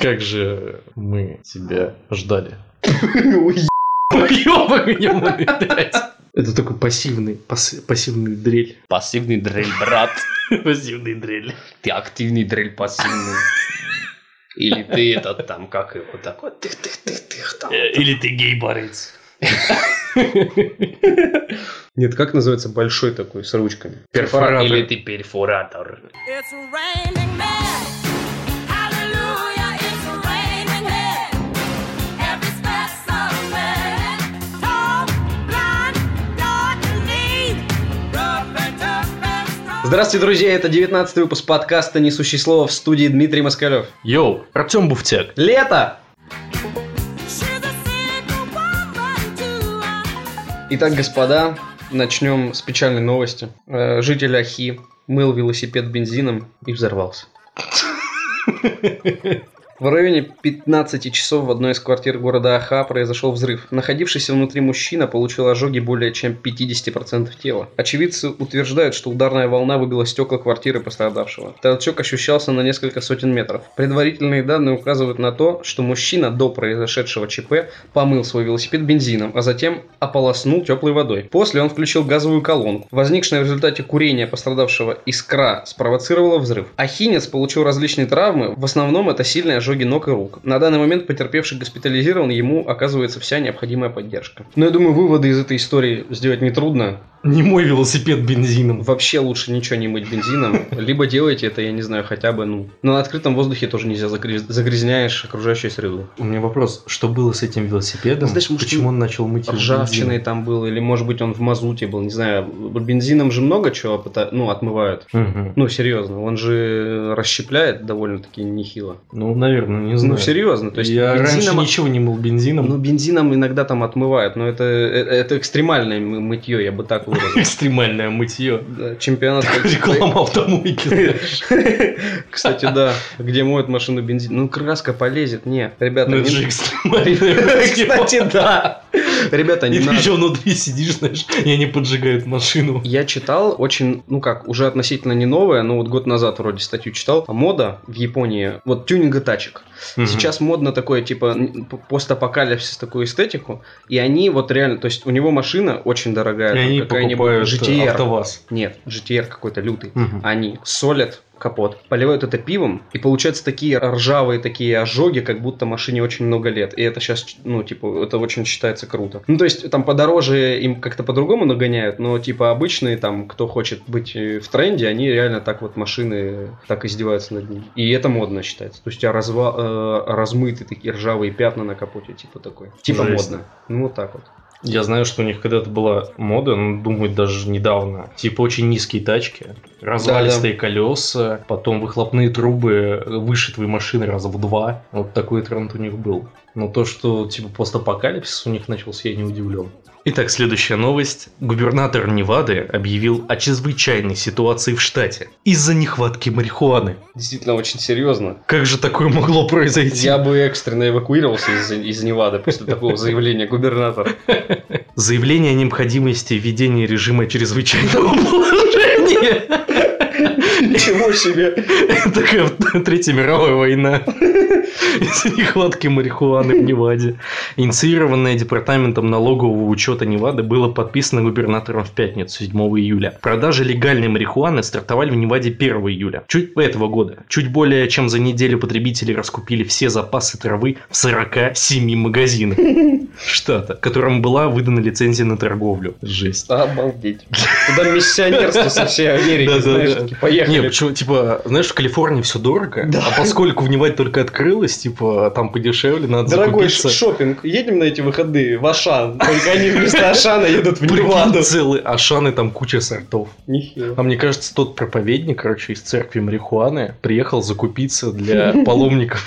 Как же мы тебя ждали. Ой, Ёбаный, блядь. Это такой пассивный, пас- пассивный дрель. Пассивный дрель, брат. Пассивный дрель. Ты активный дрель пассивный. Или ты этот там, как его такой, тых-тых-тых-тых там. Э, Или ты гей-борец. Нет, как называется большой такой с ручками? Перфоратор. Или ты перфоратор. It's raining Здравствуйте, друзья, это 19 выпуск подкаста «Несущий слово» в студии Дмитрий Москалев. Йоу, Артем Буфтяк. Лето! Итак, господа, начнем с печальной новости. Э, Житель Ахи мыл велосипед бензином и взорвался. В районе 15 часов в одной из квартир города Аха произошел взрыв. Находившийся внутри мужчина получил ожоги более чем 50% тела. Очевидцы утверждают, что ударная волна выбила стекла квартиры пострадавшего. Толчок ощущался на несколько сотен метров. Предварительные данные указывают на то, что мужчина до произошедшего ЧП помыл свой велосипед бензином, а затем ополоснул теплой водой. После он включил газовую колонку. Возникшая в результате курения пострадавшего искра спровоцировала взрыв. Ахинец получил различные травмы, в основном это сильные ожоги ног и рук. На данный момент потерпевший госпитализирован, ему оказывается вся необходимая поддержка. Но я думаю, выводы из этой истории сделать нетрудно. Не мой велосипед бензином. Вообще лучше ничего не мыть бензином. Либо делайте это, я не знаю, хотя бы, ну... Но на открытом воздухе тоже нельзя, загряз- загрязняешь окружающую среду. У меня вопрос, что было с этим велосипедом? Знаешь, может, Почему он начал мыть Ржавчиной там был, или может быть он в мазуте был, не знаю. Бензином же много чего ну, отмывают. Мгм. Ну, серьезно, он же расщепляет довольно-таки нехило. Ну, наверное, не знаю. Ну, серьезно, то есть Я раньше бензином- ничего не мыл бензином. Ну, бензином иногда там отмывают, но это, э- это экстремальное мы- мытье, я бы так выразил. Экстремальное мытье. Да, Чемпионат... Реклама автомойки. Кстати, да, где моют машину бензин. Ну, краска полезет, не. Ребята, Ну, это же экстремальное мытье. Кстати, да. Ребята, не И ты еще внутри сидишь, знаешь, и они поджигают машину. Я читал очень, ну как, уже относительно не новое, но вот год назад вроде статью читал. Мода в Японии, вот тюнинга тачек. Мгм. Сейчас модно такое, типа, постапокалипсис, такую эстетику. И они вот реально, то есть у него машина очень дорогая. Какая-нибудь покупают GTR. АвтоВАЗ. Нет, GTR какой-то лютый. Мгм. Они солят капот, поливают это пивом, и получаются такие ржавые такие ожоги, как будто машине очень много лет. И это сейчас, ну, типа, это очень считается круто. Ну, то есть, там подороже им как-то по-другому нагоняют, но, типа, обычные, там, кто хочет быть э, в тренде, они реально так вот машины так издеваются над ними. И это модно считается. То есть, у тебя разва- э, размытые такие ржавые пятна на капоте, типа такой. Типа Жесть. модно. Ну, вот так вот. Я знаю, что у них когда-то была мода, ну, думаю, даже недавно. Типа очень низкие тачки, развалистые колеса, потом выхлопные трубы выше твоей машины раза в два. Вот такой тренд у них был. Но то, что типа постапокалипсис у них начался, я не удивлен. Итак, следующая новость. Губернатор Невады объявил о чрезвычайной ситуации в штате из-за нехватки марихуаны. Действительно, очень серьезно. Как же такое могло произойти? Я бы экстренно эвакуировался из, из Невады после такого заявления губернатора. Заявление о необходимости введения режима чрезвычайного положения. Ничего себе! Такая Третья мировая война. Из-за нехватки марихуаны в Неваде. Инициированное Департаментом налогового учета Невады было подписано губернатором в пятницу, 7 июля. Продажи легальной марихуаны стартовали в Неваде 1 июля. Чуть этого года. Чуть более чем за неделю потребители раскупили все запасы травы в 47 магазинах штата, которым была выдана лицензия на торговлю. Жесть. Обалдеть. Туда миссионерство со всей Америки, Да-да-да. знаешь, поехали. Не, почему, типа, знаешь, в Калифорнии все дорого, Да. а поскольку в Неваде только открылось, типа, там подешевле, надо Дорогой закупиться. шопинг, едем на эти выходные в Ашан. Только они вместо Ашана едут в Неваду. целый Ашан и там куча сортов. Нихера. А мне кажется, тот проповедник, короче, из церкви марихуаны приехал закупиться для паломников.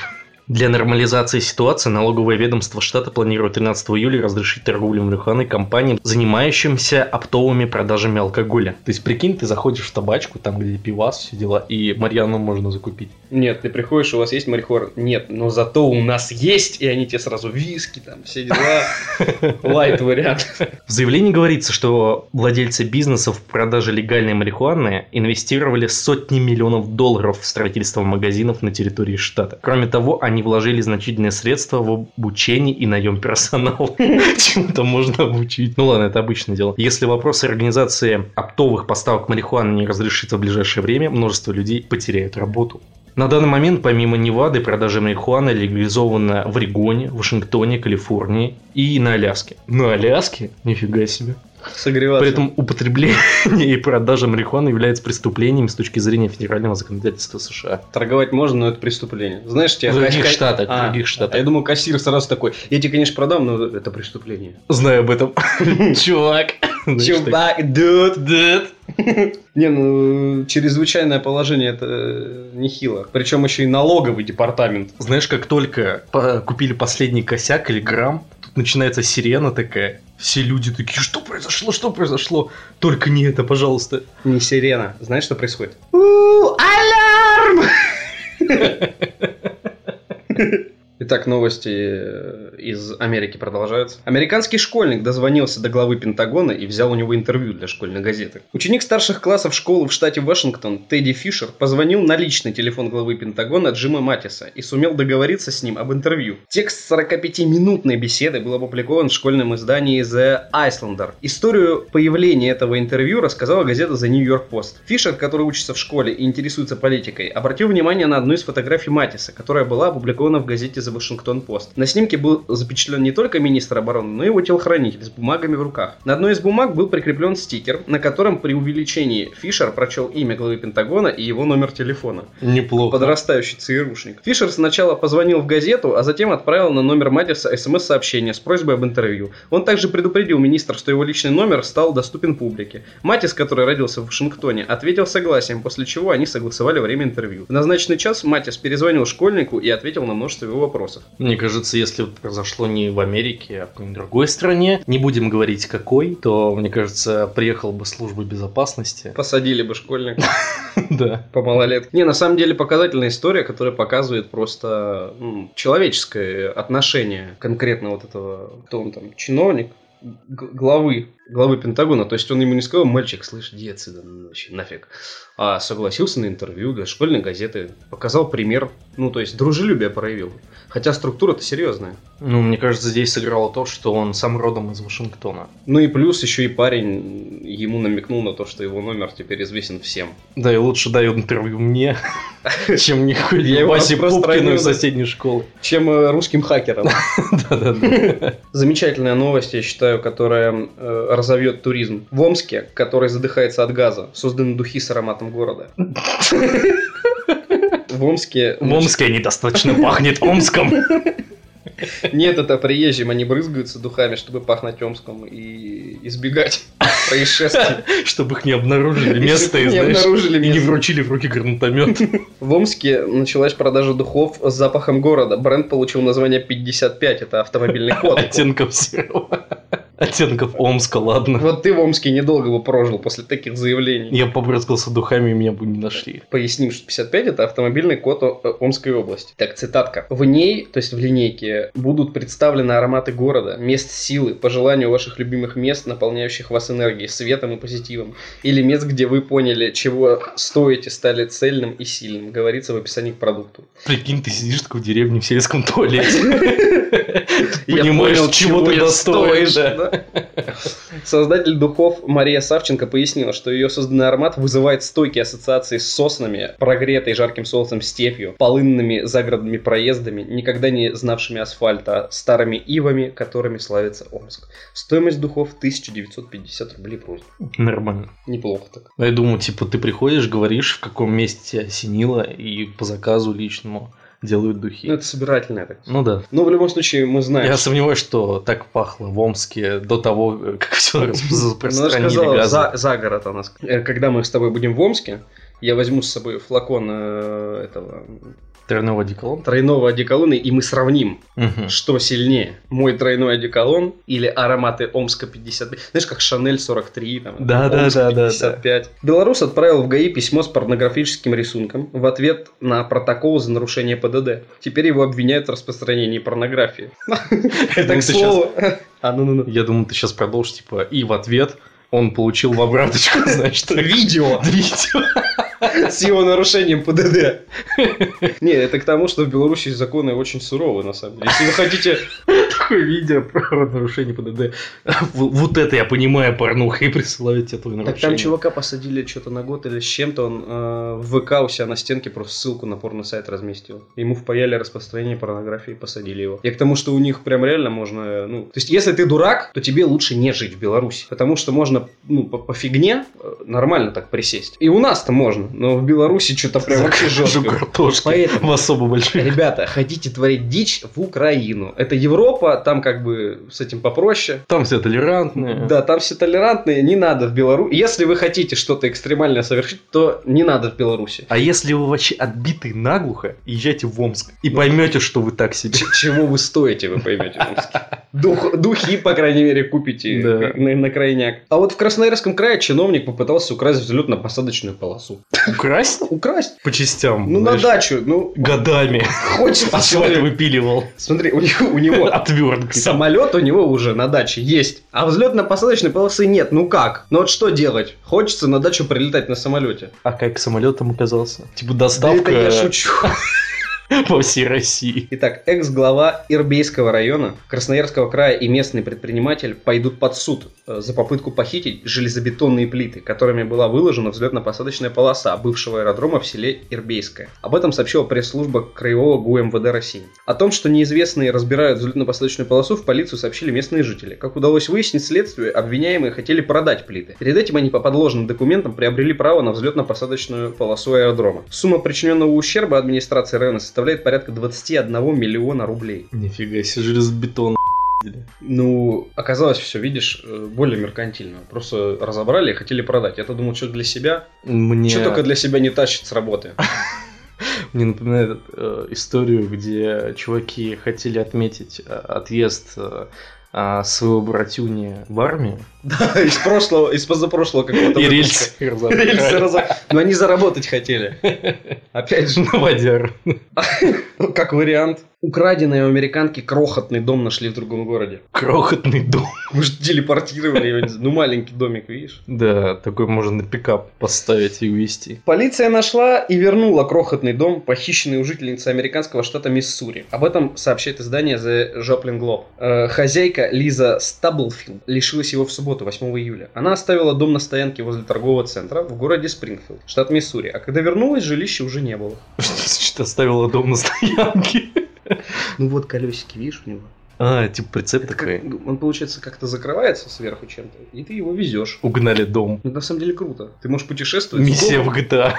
Для нормализации ситуации налоговое ведомство штата планирует 13 июля разрешить торговлю марихуаной компаниям, занимающимся оптовыми продажами алкоголя. То есть, прикинь, ты заходишь в табачку, там, где пивас, все дела, и Марьяну можно закупить. Нет, ты приходишь, у вас есть марихуана? Нет, но зато у нас есть, и они тебе сразу виски, там, все дела. Лайт вариант. В заявлении говорится, что владельцы бизнесов в продаже легальной марихуаны инвестировали сотни миллионов долларов в строительство магазинов на территории штата. Кроме того, они они вложили значительные средства в обучение и наем персонала. Чему-то можно обучить. Ну ладно, это обычное дело. Если вопрос организации оптовых поставок марихуаны не разрешится в ближайшее время, множество людей потеряют работу. На данный момент, помимо Невады, продажа марихуаны легализована в Орегоне, Вашингтоне, Калифорнии и на Аляске. На Аляске? Нифига себе. Согреваться. При этом употребление и продажа марихуаны является преступлением с точки зрения федерального законодательства США. Торговать можно, но это преступление. Знаешь, тебе... В других ка- штатах, в А, других штатах. Я думаю, кассир сразу такой, я тебе, конечно, продам, но это преступление. Знаю об этом. Чувак. Чувак, дуд, дуд. Не, ну, чрезвычайное положение это нехило. Причем еще и налоговый департамент. Знаешь, как только купили последний косяк или грамм, тут начинается сирена такая. Все люди такие, что произошло, что произошло? Только не это, пожалуйста. Не сирена. Знаешь, что происходит? У, Алярм! Итак, новости э, из Америки продолжаются. Американский школьник дозвонился до главы Пентагона и взял у него интервью для школьной газеты. Ученик старших классов школы в штате Вашингтон Тедди Фишер позвонил на личный телефон главы Пентагона Джима Матиса и сумел договориться с ним об интервью. Текст 45-минутной беседы был опубликован в школьном издании The Icelander. Историю появления этого интервью рассказала газета The New York Post. Фишер, который учится в школе и интересуется политикой, обратил внимание на одну из фотографий Матиса, которая была опубликована в газете The Washington Post. На снимке был запечатлен не только министр обороны, но и его телохранитель с бумагами в руках. На одной из бумаг был прикреплен стикер, на котором при увеличении Фишер прочел имя главы Пентагона и его номер телефона. Неплохо. Подрастающий ЦРУшник. Фишер сначала позвонил в газету, а затем отправил на номер Матиса смс-сообщение с просьбой об интервью. Он также предупредил министра, что его личный номер стал доступен публике. Матис, который родился в Вашингтоне, ответил согласием, после чего они согласовали время интервью. В назначенный час Матис перезвонил школьнику и ответил на множество его вопросов. Мне кажется, если это произошло не в Америке, а в какой-нибудь другой стране, не будем говорить какой, то, мне кажется, приехал бы служба безопасности. Посадили бы школьника Да. по малолетке. Не, на самом деле показательная история, которая показывает просто м, человеческое отношение конкретно вот этого, кто он там, чиновник, главы, главы Пентагона. То есть он ему не сказал, мальчик, слышь, иди отсюда, ну, вообще нафиг. А согласился на интервью для школьной газеты, показал пример, ну, то есть дружелюбие проявил. Хотя структура-то серьезная. Ну, мне кажется, здесь сыграло то, что он сам родом из Вашингтона. Ну и плюс еще и парень ему намекнул на то, что его номер теперь известен всем. Да, и лучше дай интервью мне, чем не Я его Васе Пупкину из соседней школы. Чем э, русским. Да-да-да. Замечательная новость, я считаю, которая э, разовьет туризм. В Омске, который задыхается от газа, созданы духи с ароматом города. В Омске... В Омске недостаточно пахнет Омском. Нет, это приезжим, они брызгаются духами, чтобы пахнуть Омском и избегать происшествий. Чтобы их не обнаружили место и, Не знаешь, и не вручили в руки гранатомет. В Омске началась продажа духов с запахом города. Бренд получил название 55, это автомобильный код. Оттенков серого. Оттенков Омска, ладно. Вот ты в Омске недолго бы прожил после таких заявлений. Я побрызгался духами, и меня бы не нашли. Поясним, что 55 это автомобильный код э, Омской области. Так, цитатка. В ней, то есть в линейке, будут представлены ароматы города, мест силы, по желанию ваших любимых мест, наполняющих вас энергией, светом и позитивом. Или мест, где вы поняли, чего стоите, стали цельным и сильным. Говорится в описании к продукту. Прикинь, ты сидишь такой в деревне в сельском туалете. Понимаешь, чего ты достоин, да. да. Создатель духов Мария Савченко пояснила, что ее созданный аромат вызывает стойкие ассоциации с соснами, прогретой жарким солнцем степью, полынными загородными проездами, никогда не знавшими асфальта, старыми ивами, которыми славится Омск. Стоимость духов 1950 рублей просто. Нормально. Неплохо так. А Я думаю, типа, ты приходишь, говоришь, в каком месте тебя осенило, и по заказу личному делают Ну, духи. это собирательное так. Ну да. Но в любом случае мы знаем. Я что- сомневаюсь, что так пахло в Омске до того, как все Ну, распространили газы. за, город она Э, Когда мы с тобой будем в Омске, я возьму с собой флакон э, этого Тройного одеколона? тройного одеколона, и мы сравним, Мгм. что сильнее, мой тройной одеколон или ароматы Омска 55. Знаешь, как Шанель 43, там, Да, да, Омск да, да, 55. Белорус отправил в ГАИ письмо с порнографическим рисунком в ответ на протокол за нарушение ПДД. Теперь его обвиняют в распространении порнографии. Думал, к слову. А, Я думаю, ты сейчас продолжишь, типа, и в ответ он получил в обраточку, значит, Видео. видео. С его нарушением ПДД. Не, это к тому, что в Беларуси законы очень суровые, на самом деле. Если вы хотите... Такое видео про нарушение ПДД. Вот это я понимаю порнуха и присылаю тебе твое Так нарушение. там чувака посадили что-то на год или с чем-то, он э, в ВК у себя на стенке просто ссылку на порно-сайт разместил. Ему впаяли распространение порнографии и посадили его. Я к тому, что у них прям реально можно, ну... То есть, если ты дурак, то тебе лучше не жить в Беларуси. Потому что можно, ну, по, по фигне э, нормально так присесть. И у нас-то можно, но в Беларуси что-то прям вообще жестко. картошки Поэтому- в особо больших. Ребята, хотите творить дичь в Украину. Это Европа, там как бы с этим попроще. Там все толерантные. Да, там все толерантные, не надо в Беларуси. Если вы хотите что-то экстремальное совершить, то не надо в Беларуси. А если вы вообще отбитый наглухо, езжайте в Омск и поймете, что вы так себе. Чего вы стоите, вы поймете. в Омске. Дух- духи, по крайней мере, купите Да. на, на крайняк. А вот в Красноярском крае чиновник попытался украсть взлетно-посадочную полосу. Украсть? Украсть? По частям. Ну, знаешь, на дачу. Ну, Годами. хочет Асфальт человек. выпиливал. Смотри, у него, у него Отверткой. Самолет у него уже на даче есть, а взлетно-посадочной полосы нет. Ну как? Ну вот что делать? Хочется на дачу прилетать на самолете. А как самолетом оказался? Типа Да доставка это я шучу. по всей России. Итак, экс-глава Ирбейского района Красноярского края и местный предприниматель пойдут под суд э, за попытку похитить железобетонные плиты, которыми была выложена взлетно-посадочная полоса бывшего аэродрома в селе Ирбейское. Об этом сообщила пресс-служба Краевого ГУ МВД России. О том, что неизвестные разбирают взлетно-посадочную полосу, в полицию сообщили местные жители. Как удалось выяснить следствию, обвиняемые хотели продать плиты. Перед этим они по подложным документам приобрели право на взлетно-посадочную полосу аэродрома. Сумма причиненного ущерба администрации района составляет порядка 21 миллиона рублей. Нифига себе, железобетон. Ну, оказалось все, видишь, э, более меркантильно. Просто разобрали и хотели продать. Я-то думал, что для себя. Мне, Что только для себя не тащит с работы. мне напоминает э, историю, где чуваки хотели отметить э, отъезд э, а, своего братюни в армию. Да, из прошлого, из позапрошлого какого-то И рельсы Рельсы разобрали. Но они заработать хотели. Опять же, ну, как вариант. Украденный у американки крохотный дом нашли в другом городе. Крохотный дом. Может, телепортировали его. Ну, маленький домик, видишь? Да, такой можно на пикап поставить и увезти. Полиция нашла и вернула крохотный дом, похищенный у жительницы американского штата Миссури. Об этом сообщает издание The Joplin Globe. Э, хозяйка Лиза Стаблфилд лишилась его в субботу, 8 июля. Она оставила дом на стоянке возле торгового центра в городе Спрингфилд, штат Миссури. А когда вернулась, жилища уже не было. Что значит оставила дом на стоянке? Ну вот колесики, видишь, у него. А, типа прицеп Это такой. как- он, получается, как-то закрывается сверху чем-то, и ты его везешь. Угнали дом. Это на самом деле круто. Ты можешь путешествовать. Миссия в GTA.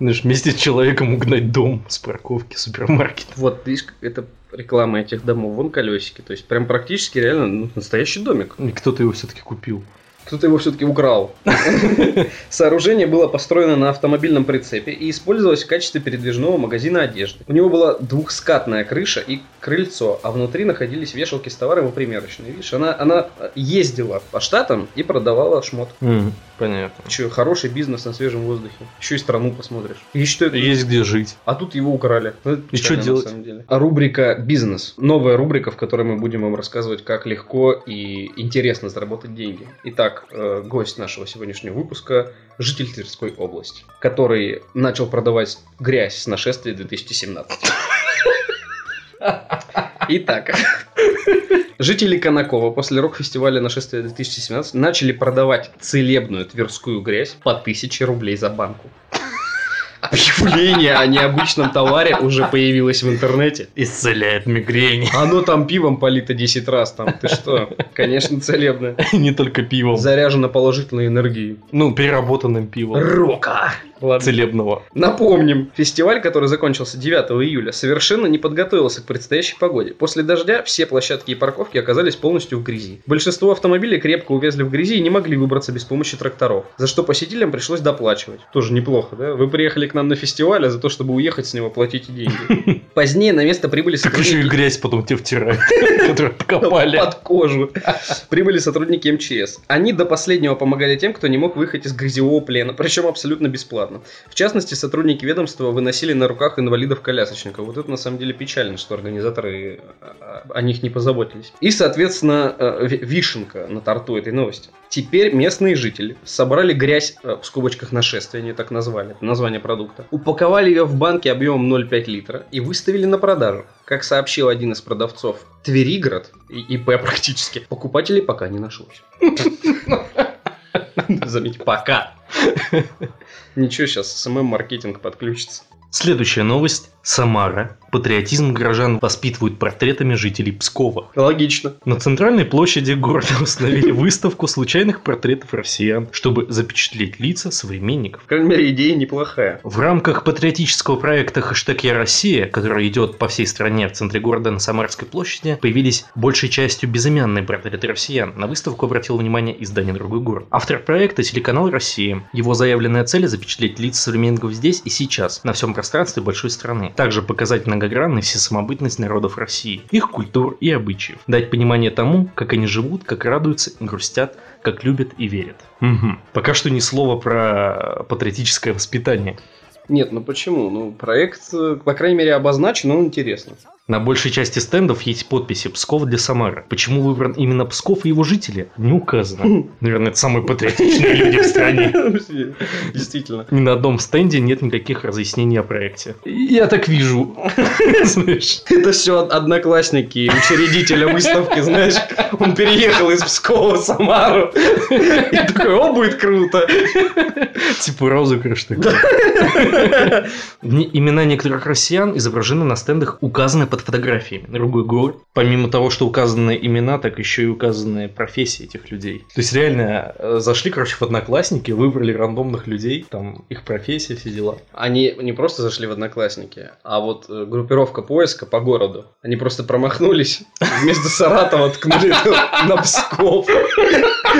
Знаешь, вместе с человеком угнать дом с парковки супермаркета. Вот, видишь, это реклама этих домов. Вон колесики. То есть, прям практически реально ну, настоящий домик. И кто-то его все-таки купил. Кто-то его все-таки украл. Сооружение было построено на автомобильном прицепе и использовалось в качестве передвижного магазина одежды. У него была двухскатная крыша и крыльцо, а внутри находились вешалки с товаром и примерочные. Видишь, она, она ездила по штатам и продавала шмот. Понятно. Че, хороший бизнес на свежем воздухе. Еще и страну посмотришь. И что это? Есть где жить. А тут его украли. Ну, И что делать? На самом деле. А рубрика «Бизнес». Новая рубрика, в которой мы будем вам рассказывать, как легко и интересно заработать деньги. Итак, э, гость нашего сегодняшнего выпуска – житель Тверской области, который начал продавать грязь с нашествия 2017. Итак, жители Конакова после рок-фестиваля нашествия 2017 начали продавать целебную тверскую грязь по 1000 рублей за банку. Объявление о необычном товаре уже появилось в интернете. Исцеляет мигрень. Оно там пивом полито 10 раз, там, ты что? Конечно, целебное. Не только пивом. Заряжено положительной энергией. Ну, переработанным пивом. Рока! Ладно. Целебного. Напомним, фестиваль, который закончился 9 июля, совершенно не подготовился к предстоящей погоде. После дождя все площадки и парковки оказались полностью в грязи. Большинство автомобилей крепко увязли в грязи и не могли выбраться без помощи тракторов, за что посетителям пришлось доплачивать. Тоже неплохо, да? Вы приехали к нам на фестиваль, а за то, чтобы уехать с него, платите деньги. Позднее на место прибыли Так еще и сотрудники... грязь потом тебе втирают, которую откопали. Под кожу. Прибыли сотрудники МЧС. Они до последнего помогали тем, кто не мог выехать из грязевого плена, причем абсолютно бесплатно. Бесплатно. В частности, сотрудники ведомства выносили на руках инвалидов-колясочников. Вот это на самом деле печально, что организаторы а, о них не позаботились. И, соответственно, э, ви- вишенка на торту этой новости. Теперь местные жители собрали грязь, э, в скобочках нашествия, они так назвали, это название продукта, упаковали ее в банке объемом 0,5 литра и выставили на продажу. Как сообщил один из продавцов Твериград, ИП практически, покупателей пока не нашлось. Заметь, пока. Ничего, сейчас SMM-маркетинг подключится. Следующая новость. Самара. Патриотизм горожан воспитывают портретами жителей Пскова. Логично. На центральной площади города установили выставку случайных портретов россиян, чтобы запечатлеть лица современников. По крайней мере, идея неплохая. В рамках патриотического проекта «Хэштег Я Россия», который идет по всей стране в центре города на Самарской площади, появились большей частью безымянные портреты россиян. На выставку обратил внимание издание «Другой город». Автор проекта – телеканал «Россия». Его заявленная цель – запечатлеть лица современников здесь и сейчас, на всем пространстве большой страны. Также показать многогранность и самобытность народов России, их культур и обычаев. Дать понимание тому, как они живут, как радуются и грустят, как любят и верят. Мгм. Пока что ни слова про патриотическое воспитание. Нет, ну почему? Ну, проект, э, по крайней мере, обозначен, он интересно. На большей части стендов есть подписи «Псков для Самары». Почему выбран именно Псков и его жители? Не указано. Наверное, это самые патриотичные люди в стране. Действительно. Ни на одном стенде нет никаких разъяснений о проекте. Я так вижу. Знаешь. Это все одноклассники учредителя выставки, знаешь. Он переехал из Пскова в Самару. И такой, о, будет круто. Типа розыгрыш такой. Имена некоторых россиян изображены на стендах, указаны под фотографиями. Другой город. Помимо того, что указаны имена, так еще и указаны профессии этих людей. То есть реально э, зашли, короче, в одноклассники, выбрали рандомных людей, там их профессия, все дела. Они не просто зашли в одноклассники, а вот э, группировка поиска по городу. Они просто промахнулись. Вместо Саратова ткнули на Псков.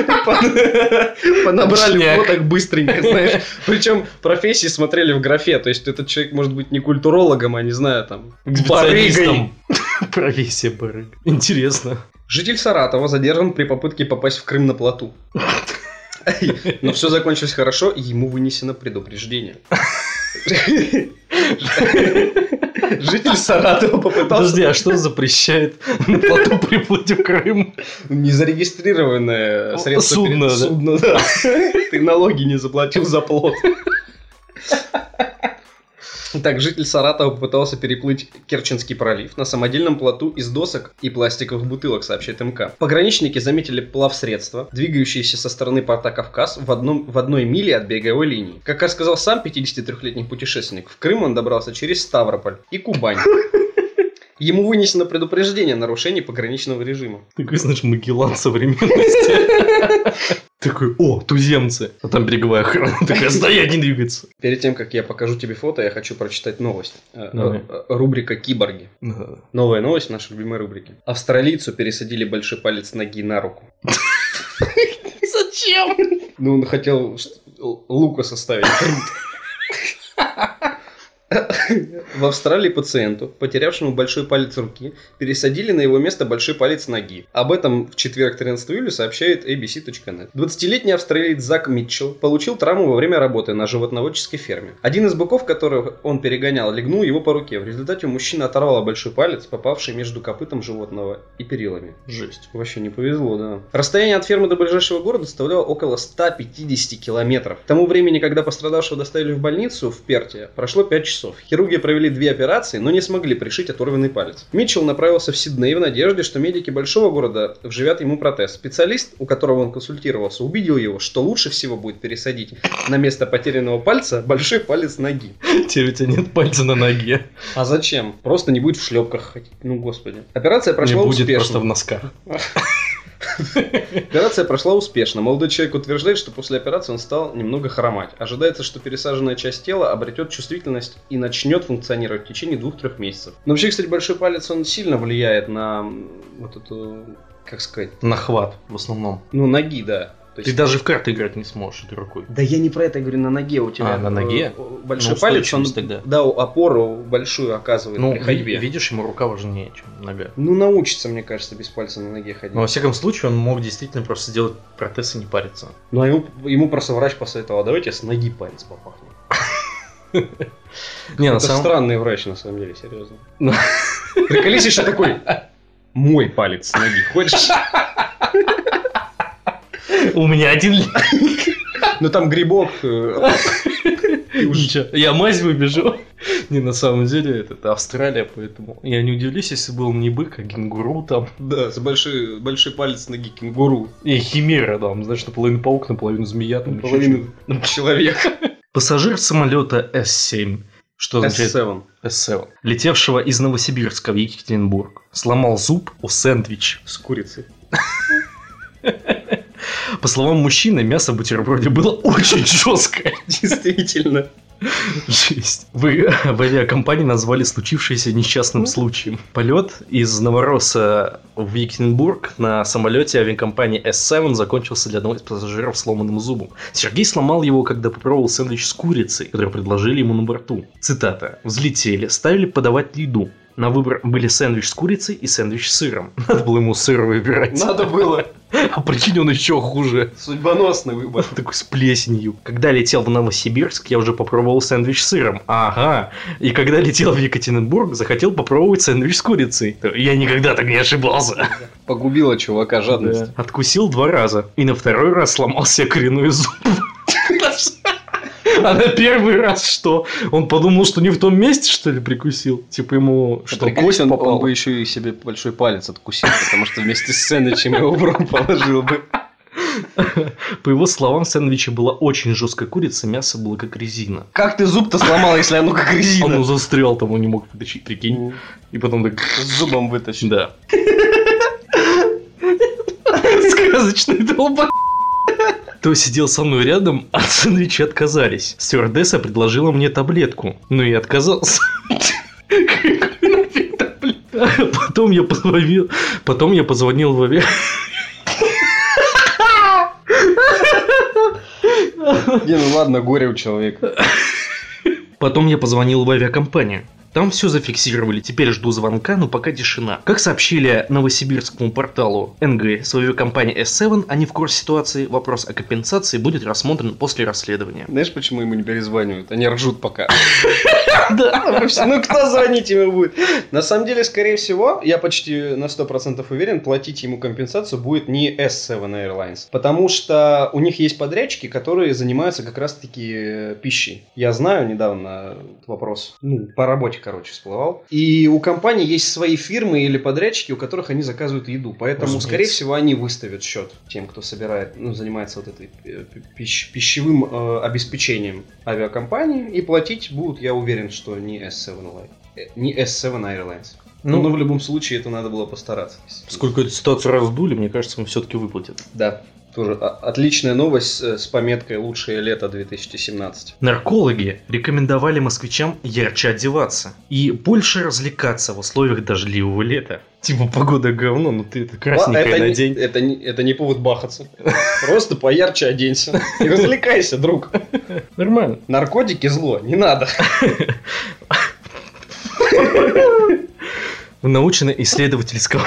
Понабрали фоток быстренько, знаешь. Причем профессии смотрели в графе. То есть этот человек может быть не культурологом, а не знаю, там, барыгой. Профессия барыг. Интересно. Житель Саратова задержан при попытке попасть в Крым на плоту. Но все закончилось хорошо, и ему вынесено предупреждение. Житель Саратова попытался Подожди, а что запрещает на плоту приплыть в Крым? незарегистрированное средство судно, судно, да. Ты налоги не заплатил за плот. Так, житель Саратова попытался переплыть Керченский пролив на самодельном плоту из досок и пластиковых бутылок, сообщает МК. Пограничники заметили плавсредство, двигающееся со стороны порта Кавказ в, одном, в одной миле от береговой линии. Как рассказал сам 53-летний путешественник, в Крым он добрался через Ставрополь и Кубань. Ему вынесено предупреждение о нарушении пограничного режима. Такой, знаешь, Магеллан современности. Такой, о, туземцы. А там береговая охрана. Такая, стоять, не двигаться. Перед тем, как я покажу тебе фото, я хочу прочитать новость. Э, Давай. э, Рубрика «Киборги». Да. Новая новость в нашей любимой рубрике. Австралийцу пересадили большой палец ноги на руку. Зачем? Ну, он хотел лука составить. В Австралии пациенту, потерявшему большой палец руки, пересадили на его место большой палец ноги. Об этом в четверг 13 июля сообщает abc.net. 20-летний австралиец Зак Митчелл получил травму во время работы на животноводческой ферме. Один из быков, которых он перегонял, легнул его по руке. В результате у мужчины оторвало большой палец, попавший между копытом животного и перилами. Жесть. Вообще не повезло, да. Расстояние от фермы до ближайшего города составляло около 150 километров. К тому времени, когда пострадавшего доставили в больницу в Перте, прошло 5 часов. Хирурги провели две операции, но не смогли пришить оторванный палец. Митчелл направился в Сидней в надежде, что медики большого города вживят ему протез. Специалист, у которого он консультировался, убедил его, что лучше всего будет пересадить на место потерянного пальца большой палец ноги. Теперь у тебя нет пальца на ноге. А зачем? Просто не будет в шлепках ходить. Ну, господи. Операция Не прошла будет успешно. просто в носках. Операция прошла успешно. Молодой человек утверждает, что после операции он стал немного хромать. Ожидается, что пересаженная часть тела обретет чувствительность и начнет функционировать в течение двух-трех месяцев. Но вообще, кстати, большой палец, он сильно влияет на вот эту, как сказать, Нахват в основном. ну, ноги, да. То Ты есть- даже в карты играть не сможешь этой рукой. Да я не про это говорю, на ноге у тебя. А, на ноге? э, Большой Ну, палец, он, тогда. да, опору большую оказывает Ну, при ходьбе. ви- видишь, ему рука важнее, чем нога. Ну, научится, мне кажется, без пальца на ноге ходить. Но во всяком случае, он мог действительно просто сделать протез и не париться. Ну, а ему, ему просто врач посоветовал, давайте с ноги палец попахнем. Не, на Это самом странный врач, на самом деле, серьезно. Приколись еще такой, мой палец с ноги, хочешь? У меня один ли- Ну там грибок. э, Ничего, я мазь выбежу. Не, на самом деле, это, это Австралия, поэтому я не удивлюсь, если был не бык, а кенгуру там. Да, с большой, большой палец ноги кенгуру. И химера там, знаешь, наполовину паук, наполовину змея. Там, еще Половину человека. Пассажир самолета С-7, что означает S7. S7, летевшего из Новосибирска в Екатеринбург, сломал зуб у сэндвич. С курицей. По словам мужчины, мясо в бутерброде было очень жесткое. Действительно. Жесть. Вы в авиакомпании назвали случившееся несчастным случаем. Полет из Новороса в Екатеринбург на самолете авиакомпании S7 закончился для одного из пассажиров сломанным зубом. Сергей сломал его, когда попробовал сэндвич с курицей, который предложили ему на борту. Цитата. «Взлетели, ставили подавать еду. На выбор были сэндвич с курицей и сэндвич с сыром. Надо было ему сыр выбирать. Надо было. А прикинь, он еще хуже. Судьбоносный выбор. Такой с плесенью. Когда летел в Новосибирск, я уже попробовал сэндвич с сыром. Ага. И когда летел в Екатеринбург, захотел попробовать сэндвич с курицей. Я никогда так не ошибался. Погубила чувака жадность. Да. Откусил два раза. И на второй раз сломал себе коренной зуб. А на первый раз что? Он подумал, что не в том месте, что ли, прикусил? Типа ему что, Прикинь, кость он, попала? он бы еще и себе большой палец откусил, потому что вместе с сэндвичем его в рот положил бы. По его словам, в сэндвиче была очень жесткая курица, мясо было как резина. Как ты зуб-то сломал, если оно как Он резина? застрял там, он не мог вытащить, прикинь. И потом так... С зубом вытащил. Да. Сказочный долбак. Кто сидел со мной рядом, от сэндвича отказались. Стюардесса предложила мне таблетку, но я отказался. Потом я позвонил, потом я позвонил в авиа... Не, ну ладно, горе у человека. Потом я позвонил в авиакомпанию. Там все зафиксировали, теперь жду звонка, но пока тишина. Как сообщили новосибирскому порталу НГ с авиакомпании S7, они в курсе ситуации, вопрос о компенсации будет рассмотрен после расследования. Знаешь, почему ему не перезванивают? Они ржут пока. Да. Ну, кто звонить ему будет? На самом деле, скорее всего, я почти на 100% уверен, платить ему компенсацию будет не S7 Airlines. Потому что у них есть подрядчики, которые занимаются как раз-таки э, пищей. Я знаю недавно вопрос. Ну, по работе, короче, всплывал. И у компании есть свои фирмы или подрядчики, у которых они заказывают еду. Поэтому, Разумеется. скорее всего, они выставят счет тем, кто собирает, ну, занимается вот этой э, пищ- пищевым э, обеспечением авиакомпании. И платить будут, я уверен, что не S7 Airlines. Э, Не S7 Airlines. Ну, но в любом случае это надо было постараться. Сколько эту ситуацию раздули, мне кажется, им все-таки выплатят. Да. Тоже отличная новость э, с пометкой «Лучшее лето 2017». Наркологи рекомендовали москвичам ярче одеваться и больше развлекаться в условиях дождливого лета. Типа погода говно, ну ты это красненькое это, не, надень. это, не, это не повод бахаться. Просто поярче оденься. И развлекайся, друг. Нормально. Наркотики зло, не надо. В научно-исследовательском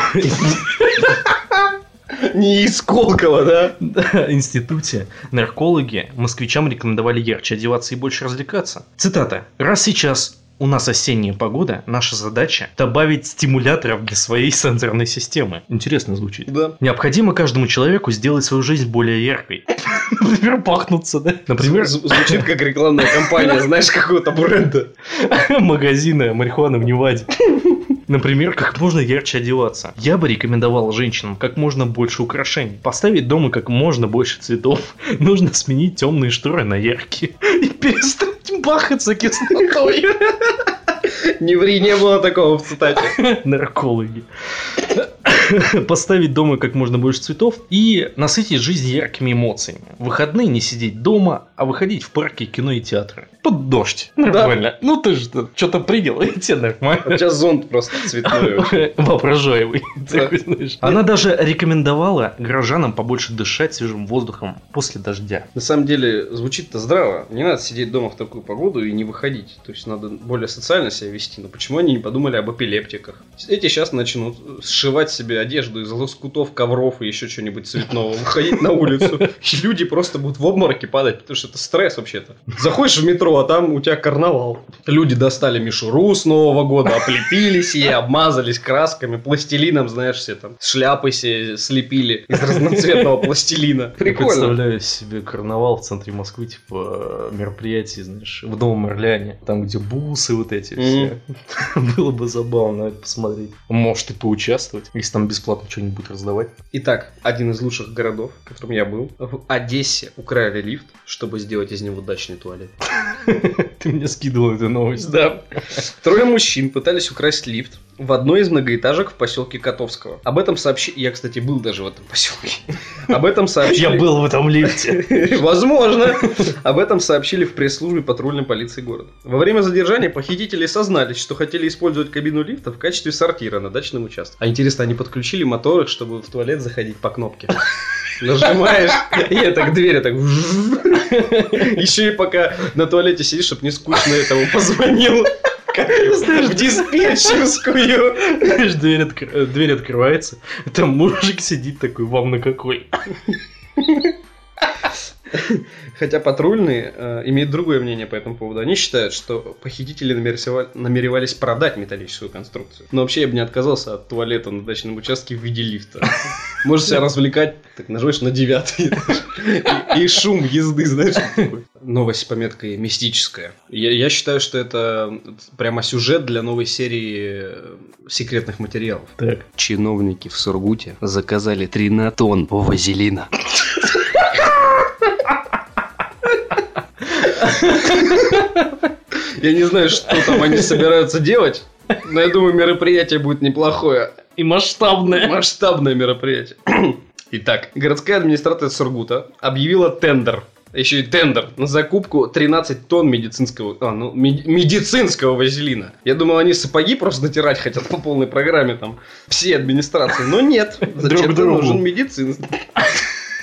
Не из Сколково, да? Да, институте наркологи москвичам рекомендовали ярче одеваться и больше развлекаться. Цитата. «Раз сейчас у нас осенняя погода, наша задача добавить стимуляторов для своей сенсорной системы». Интересно звучит. Да. Необходимо каждому человеку сделать свою жизнь более яркой. Например, пахнуться, да? Например, Звучит как рекламная кампания, знаешь, какого-то бренда. магазина марихуаны в Неваде. Например, как можно ярче одеваться. Я бы рекомендовал женщинам как можно больше украшений. Поставить дома как можно больше цветов. Нужно сменить темные шторы на яркие. И перестать бахаться кислотой. Не ври, не было такого в цитате. Наркологи. Поставить дома как можно больше цветов и насытить жизнь яркими эмоциями. В выходные не сидеть дома, а выходить в парки, кино и театры. Под дождь. Нормально. Ну ты же что-то принял, и тебе У нормально. тебя зонт просто цветной. Воображаемый. Да. Она даже рекомендовала горожанам побольше дышать свежим воздухом после дождя. На самом деле, звучит-то здраво. Не надо сидеть дома в такую погоду и не выходить. То есть, надо более социально себя вести. Но почему они не подумали об эпилептиках? Эти сейчас начнут сшивать себе одежду из лоскутов, ковров и еще что-нибудь цветного, выходить на улицу. И люди просто будут в обмороке падать, потому что это стресс вообще-то. Заходишь в метро, а там у тебя карнавал. Люди достали мишуру с Нового года, облепились ей, обмазались красками, пластилином, знаешь, все там шляпы себе слепили из разноцветного пластилина. Я Прикольно. представляю себе карнавал в центре Москвы, типа мероприятие, знаешь, в Новом Орлеане, там, где бусы вот эти все. Было бы забавно посмотреть. Может и поучаствовать, если там бесплатно что-нибудь раздавать. Итак, один из лучших городов, в котором я был. В Одессе украли лифт, чтобы сделать из него дачный туалет. Ты мне скидывал эту новость. Да. Трое мужчин пытались украсть лифт в одной из многоэтажек в поселке Котовского. Об этом сообщили... Я, кстати, был даже в этом поселке. Об этом сообщили... Я был в этом лифте. Возможно. Об этом сообщили в пресс-службе патрульной полиции города. Во время задержания похитители сознались, что хотели использовать кабину лифта в качестве сортира на дачном участке. А интересно, они подключили моторы, чтобы в туалет заходить по кнопке. Нажимаешь, и это к двери так... Еще и пока на туалете сидишь, чтобы не скучно этому позвонил. В диспетчерскую. Знаешь, дверь, откр- э, дверь открывается, там мужик сидит такой, вам на какой? Хотя патрульные э, имеют другое мнение по этому поводу. Они считают, что похитители намеревались продать металлическую конструкцию. Но вообще я бы не отказался от туалета на дачном участке в виде лифта. Можешь себя развлекать, так нажмешь на девятый этаж. И, и шум езды, знаешь. Новость с пометкой мистическая. Я, я считаю, что это прямо сюжет для новой серии э, секретных материалов. Так. Чиновники в Сургуте заказали 13 тонн вазелина. Я не знаю, что там они собираются делать, но я думаю, мероприятие будет неплохое. И масштабная. Масштабное мероприятие. Итак, городская администрация Сургута объявила тендер. Еще и тендер на закупку 13 тонн медицинского, а, ну, мед- медицинского вазелина. Я думал, они сапоги просто натирать хотят по полной программе там все администрации, но нет. Зачем другу. нужен медицинский?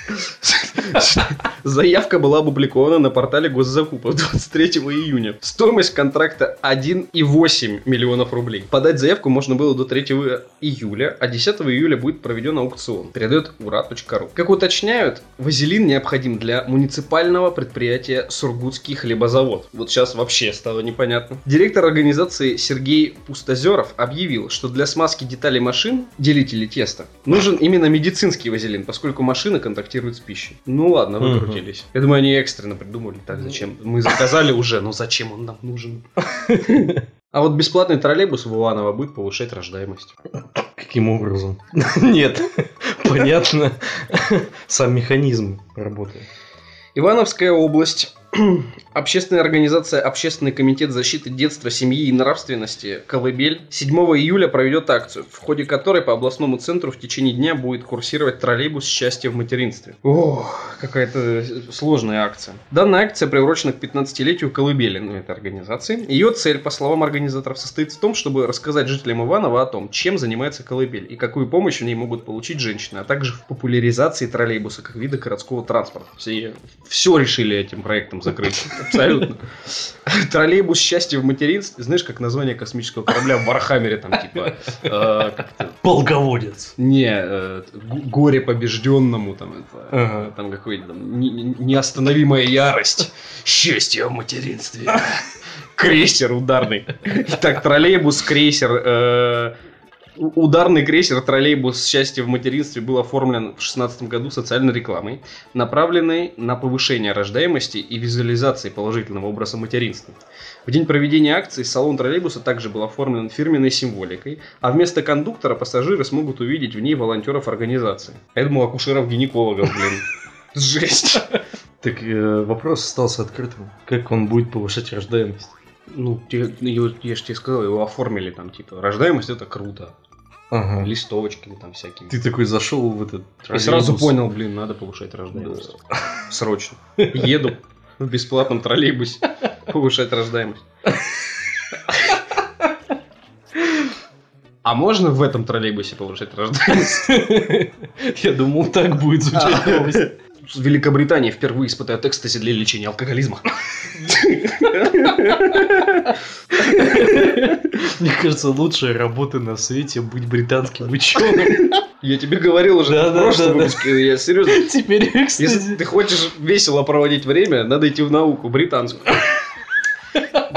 Заявка была опубликована на портале госзакупок 23 июня. Стоимость контракта 1,8 миллионов рублей. Подать заявку можно было до 3 июля, а 10 июля будет проведен аукцион. Передает ура.ру. Как уточняют, вазелин необходим для муниципального предприятия Сургутский хлебозавод. Вот сейчас вообще стало непонятно. Директор организации Сергей Пустозеров объявил, что для смазки деталей машин, делителей теста, нужен именно медицинский вазелин, поскольку машина контактирует с пищей. Ну ладно, выкрутились. Я думаю, они экстренно придумали. Так, зачем? Мы заказали уже, но зачем он нам нужен? А вот бесплатный троллейбус в Иваново будет повышать рождаемость. Каким образом? Нет, понятно. Сам механизм работает. Ивановская область. Общественная организация Общественный комитет защиты детства, семьи и нравственности «Колыбель» 7 июля проведет акцию, в ходе которой по областному центру в течение дня будет курсировать троллейбус «Счастье в материнстве». Ох, какая-то сложная акция. Данная акция приурочена к 15-летию «Колыбели» ну, этой организации. Ее цель, по словам организаторов, состоит в том, чтобы рассказать жителям Иванова о том, чем занимается «Колыбель» и какую помощь в ней могут получить женщины, а также в популяризации троллейбуса как вида городского транспорта. Все, все решили этим проектом закрыть. Абсолютно. Троллейбус счастья в материнстве. Знаешь, как название космического корабля в Warhammer е там типа... э? Полководец. Не, э, горе побежденному там это... Ага. Там какой-то там не- не- неостановимая ярость. Счастье в материнстве. Крейсер ударный. Так, троллейбус, крейсер, э, Ударный крейсер троллейбус «Счастье в материнстве» был оформлен в 2016 году социальной рекламой, направленной на повышение рождаемости и визуализации положительного образа материнства. В день проведения акции салон троллейбуса также был оформлен фирменной символикой, а вместо кондуктора пассажиры смогут увидеть в ней волонтеров организации. Я думал, акушеров-гинекологов, блин. Жесть. Так э, вопрос остался открытым. Как он будет повышать рождаемость? Ну, те- его- я же тебе сказал, его оформили там, типа, рождаемость это круто. Ага. Листовочками там всякими. Ты такой зашел в этот И сразу троллейбус. понял, блин, надо повышать рождаемость. Срочно. Еду в бесплатном троллейбусе повышать рождаемость. А можно в этом троллейбусе повышать рождаемость? Я думал, так будет звучать новость. В Великобритании впервые испытают экстази для лечения алкоголизма. Мне кажется, лучшая работа на свете быть британским ученым. Я тебе говорил уже Да, в да, прошлом да, да. выпуске, я серьезно. Теперь, Если кстати... ты хочешь весело проводить время, надо идти в науку, британскую.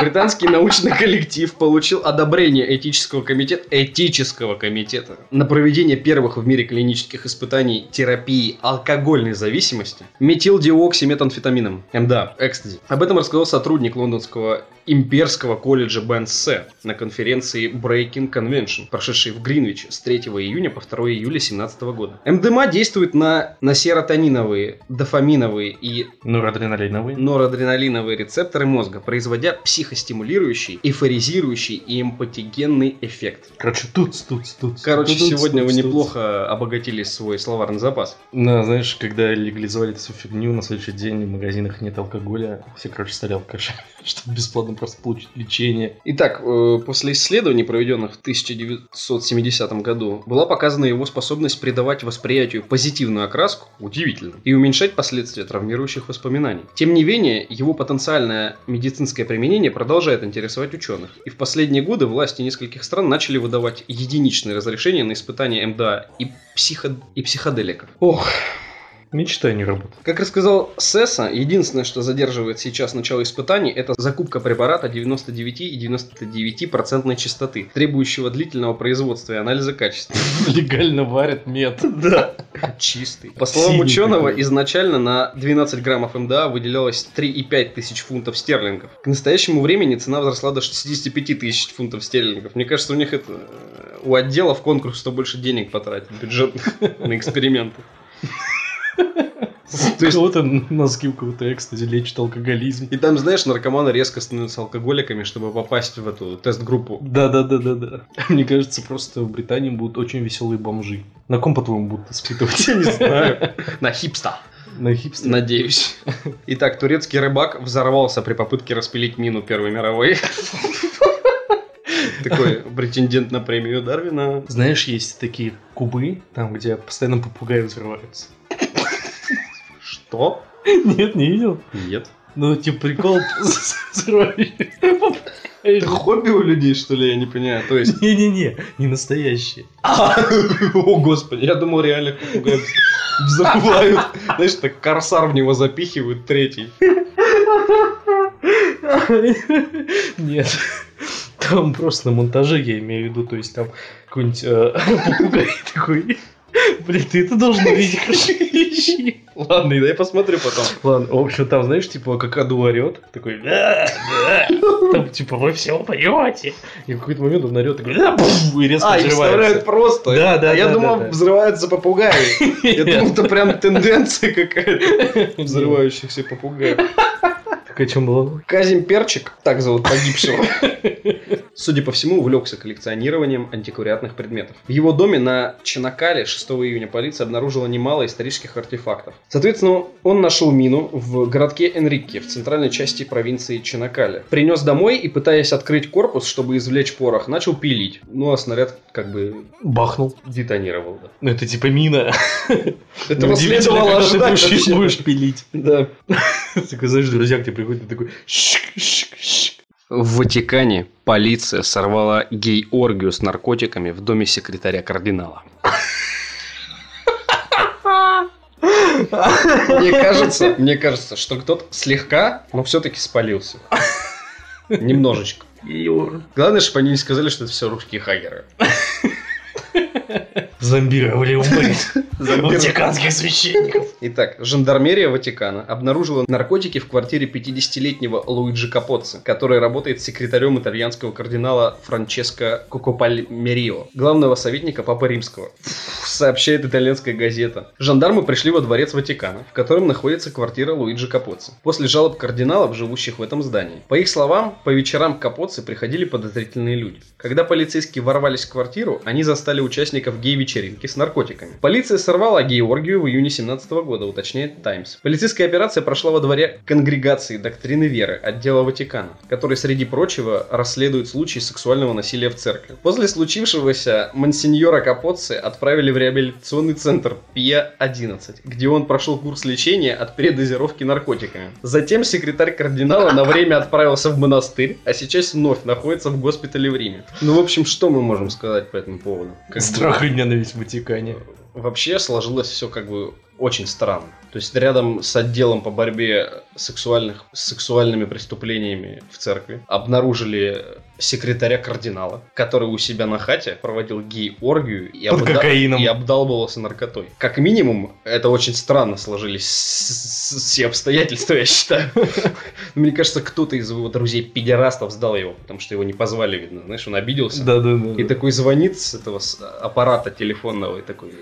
Британский научный коллектив получил одобрение этического комитета, этического комитета на проведение первых в мире клинических испытаний терапии алкогольной зависимости метилдиоксиметамфетамином, МДА, экстази. Об этом рассказал сотрудник лондонского имперского колледжа Бен Се на конференции Breaking Convention, прошедшей в Гринвиче с 3 июня по 2 июля 2017 года. МДМА действует на, на серотониновые, дофаминовые и Норадреналиновый. норадреналиновые рецепторы мозга, производя психостимулирующий, эйфоризирующий и эмпатигенный эффект. Короче, тут, тут, тут. Короче, тут, сегодня тут, вы тут. неплохо обогатили свой словарный запас. Да, знаешь, когда легализовали эту фигню, на следующий день в магазинах нет алкоголя, все, короче, стали алкашами, чтобы бесплатно просто получить лечение. Итак, э, после исследований, проведенных в 1970 году, была показана его способность придавать восприятию позитивную окраску, удивительно, и уменьшать последствия травмирующих воспоминаний. Тем не менее, его потенциальное медицинское применение продолжает интересовать ученых. И в последние годы власти нескольких стран начали выдавать единичные разрешения на испытания МДА и, психо... и психоделиков. Ох, Мечта не работает. как рассказал Сесса, единственное, что задерживает сейчас начало испытаний, это закупка препарата 99 и 99% частоты, требующего длительного производства и анализа качества. Легально варят мед. Да. Чистый. По словам Синий ученого, такой. изначально на 12 граммов МДА выделялось 3,5 тысяч фунтов стерлингов. К настоящему времени цена возросла до 65 тысяч фунтов стерлингов. Мне кажется, у них это... э, У отдела в конкурс, что больше денег потратить бюджетных на эксперименты. То есть кого-то носки у кого-то экстази лечит алкоголизм. И там, знаешь, наркоманы резко становятся алкоголиками, чтобы попасть в эту тест-группу. Да, да, да, да, да. Мне кажется, просто в Британии будут очень веселые бомжи. На ком, по-твоему, будут испытывать? Я не знаю. На хипста. На хипстер. Надеюсь. Итак, турецкий рыбак взорвался при попытке распилить мину Первой мировой. Такой претендент на премию Дарвина. Знаешь, есть такие кубы, там, где постоянно попугаи взрываются. Что? Нет, не видел? Нет. Ну, типа, прикол хобби у людей, что ли, я не понимаю. То есть... Не-не-не, не настоящие. О, господи, я думал, реально попугаи взрывают. Знаешь, так корсар в него запихивают третий. Нет. Там просто на монтаже, я имею в виду, то есть там какой-нибудь э, попугай такой. Блин, ты это должен увидеть, хорошо, ищи. Ладно, я посмотрю потом. Ладно, в общем, там, знаешь, типа, как Аду орет, такой, «Да, да». там, типа, вы все поете. И в какой-то момент он орет, такой, и резко А, взрывается. просто. Да, да, А Я да, думал, да, да. взрываются попугаи. Я думал, это прям тенденция какая-то взрывающихся попугаев. Чем было? Казим Перчик, так зовут погибшего, судя по всему, увлекся коллекционированием антиквариатных предметов. В его доме на Чинакале 6 июня полиция обнаружила немало исторических артефактов. Соответственно, он нашел мину в городке Энрике, в центральной части провинции Чинакале. Принес домой и, пытаясь открыть корпус, чтобы извлечь порох, начал пилить. Ну, а снаряд как бы Бахнул. детонировал. Да. Ну, это типа мина. Неудивительно, следовало когда ты ожидать будешь, пилить. Да. Такой, знаешь, друзья к тебе приходят, и такой... «Шик, шик, шик». В Ватикане полиция сорвала гей-оргию с наркотиками в доме секретаря кардинала. Мне кажется, мне кажется, что кто-то слегка, но все-таки спалился. Немножечко. Главное, чтобы они не сказали, что это все русские хагеры. Зомбировали умы ватиканских священников. Итак, жандармерия Ватикана обнаружила наркотики в квартире 50-летнего Луиджи Капоцци, который работает секретарем итальянского кардинала Франческо Кокопальмерио, главного советника Папы Римского. Сообщает итальянская газета. Жандармы пришли во дворец Ватикана, в котором находится квартира Луиджи Капоцци, после жалоб кардиналов, живущих в этом здании. По их словам, по вечерам Капоцци приходили подозрительные люди. Когда полицейские ворвались в квартиру, они застали участников гей-вечеринки с наркотиками. Полиция сорвала гей-оргию в июне 17 года, уточняет Таймс. Полицейская операция прошла во дворе конгрегации доктрины веры отдела Ватикана, который, среди прочего, расследует случаи сексуального насилия в церкви. После случившегося монсеньора Капоцци отправили в реабилитационный центр ПИА-11, где он прошел курс лечения от передозировки наркотиками. Затем секретарь кардинала на время отправился в монастырь, а сейчас вновь находится в госпитале в Риме. Ну, в общем, что мы можем сказать по этому поводу? Как бы- Страх и ненависть в Ватикане. Вообще сложилось все как бы очень странно. То есть рядом с отделом по борьбе сексуальных, с сексуальными преступлениями в церкви обнаружили секретаря кардинала, который у себя на хате проводил гей-оргию и, Под кокаином. и обдалбывался наркотой. Как минимум, это очень странно сложились все обстоятельства, я считаю. Мне кажется, кто-то из его друзей-педерастов сдал его, потому что его не позвали, видно. Знаешь, он обиделся. Да, да, да. И такой звонит с этого аппарата телефонного и такой...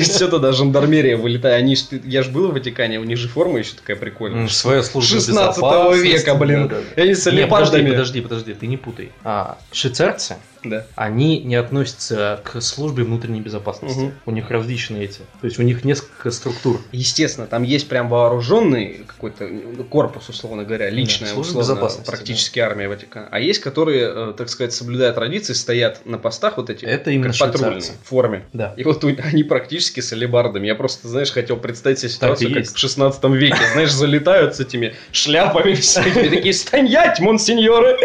Все туда жандармерия вылетает. Они ж, я же был в Ватикане, у них же форма еще такая прикольная. Своя служба 16 безопасности, века, блин. они с подожди, подожди, подожди, ты не путай. А, швейцарцы, Да. они не относятся к службе внутренней безопасности. Мгм. У них различные эти. То есть у них несколько структур. Естественно, там есть прям вооруженный какой-то корпус, условно говоря, личная, служба условно, безопасности, практически армия Ватикана. А есть, которые, э, так сказать, соблюдая традиции, стоят на постах вот эти, Это именно как патрульные, в форме. Да. И вот они практически с алебардами. Я просто, знаешь, хотел представить себе Так ситуацию, как есть. в 16 веке. Знаешь, залетают с этими шляпами всякими, такие «Стоять, монсеньоры!»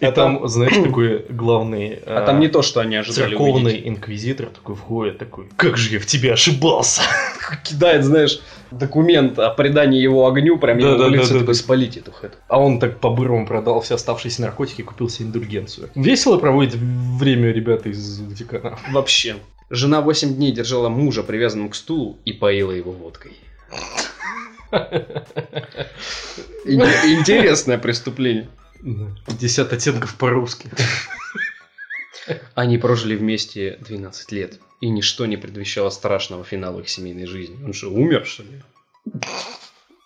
И А там, знаешь, такой главный... А там не то, что они ожидали Церковный увидеть. инквизитор такой входит, такой, как же я в тебя ошибался! Кидает, знаешь, документ о предании его огню, прям ему Да-да-да-да-да. в лицо такой «Спалить эту хэту». А он так по-бырому продал все оставшиеся наркотики и купил себе индульгенцию. Весело проводит время ребята из Ватикана. Вообще. Жена 8 дней держала мужа привязанным к стулу и поила его водкой. Ин- Интересное преступление. 50 оттенков по-русски. Они прожили вместе 12 лет, и ничто не предвещало страшного финала их семейной жизни. Он же умер, что ли?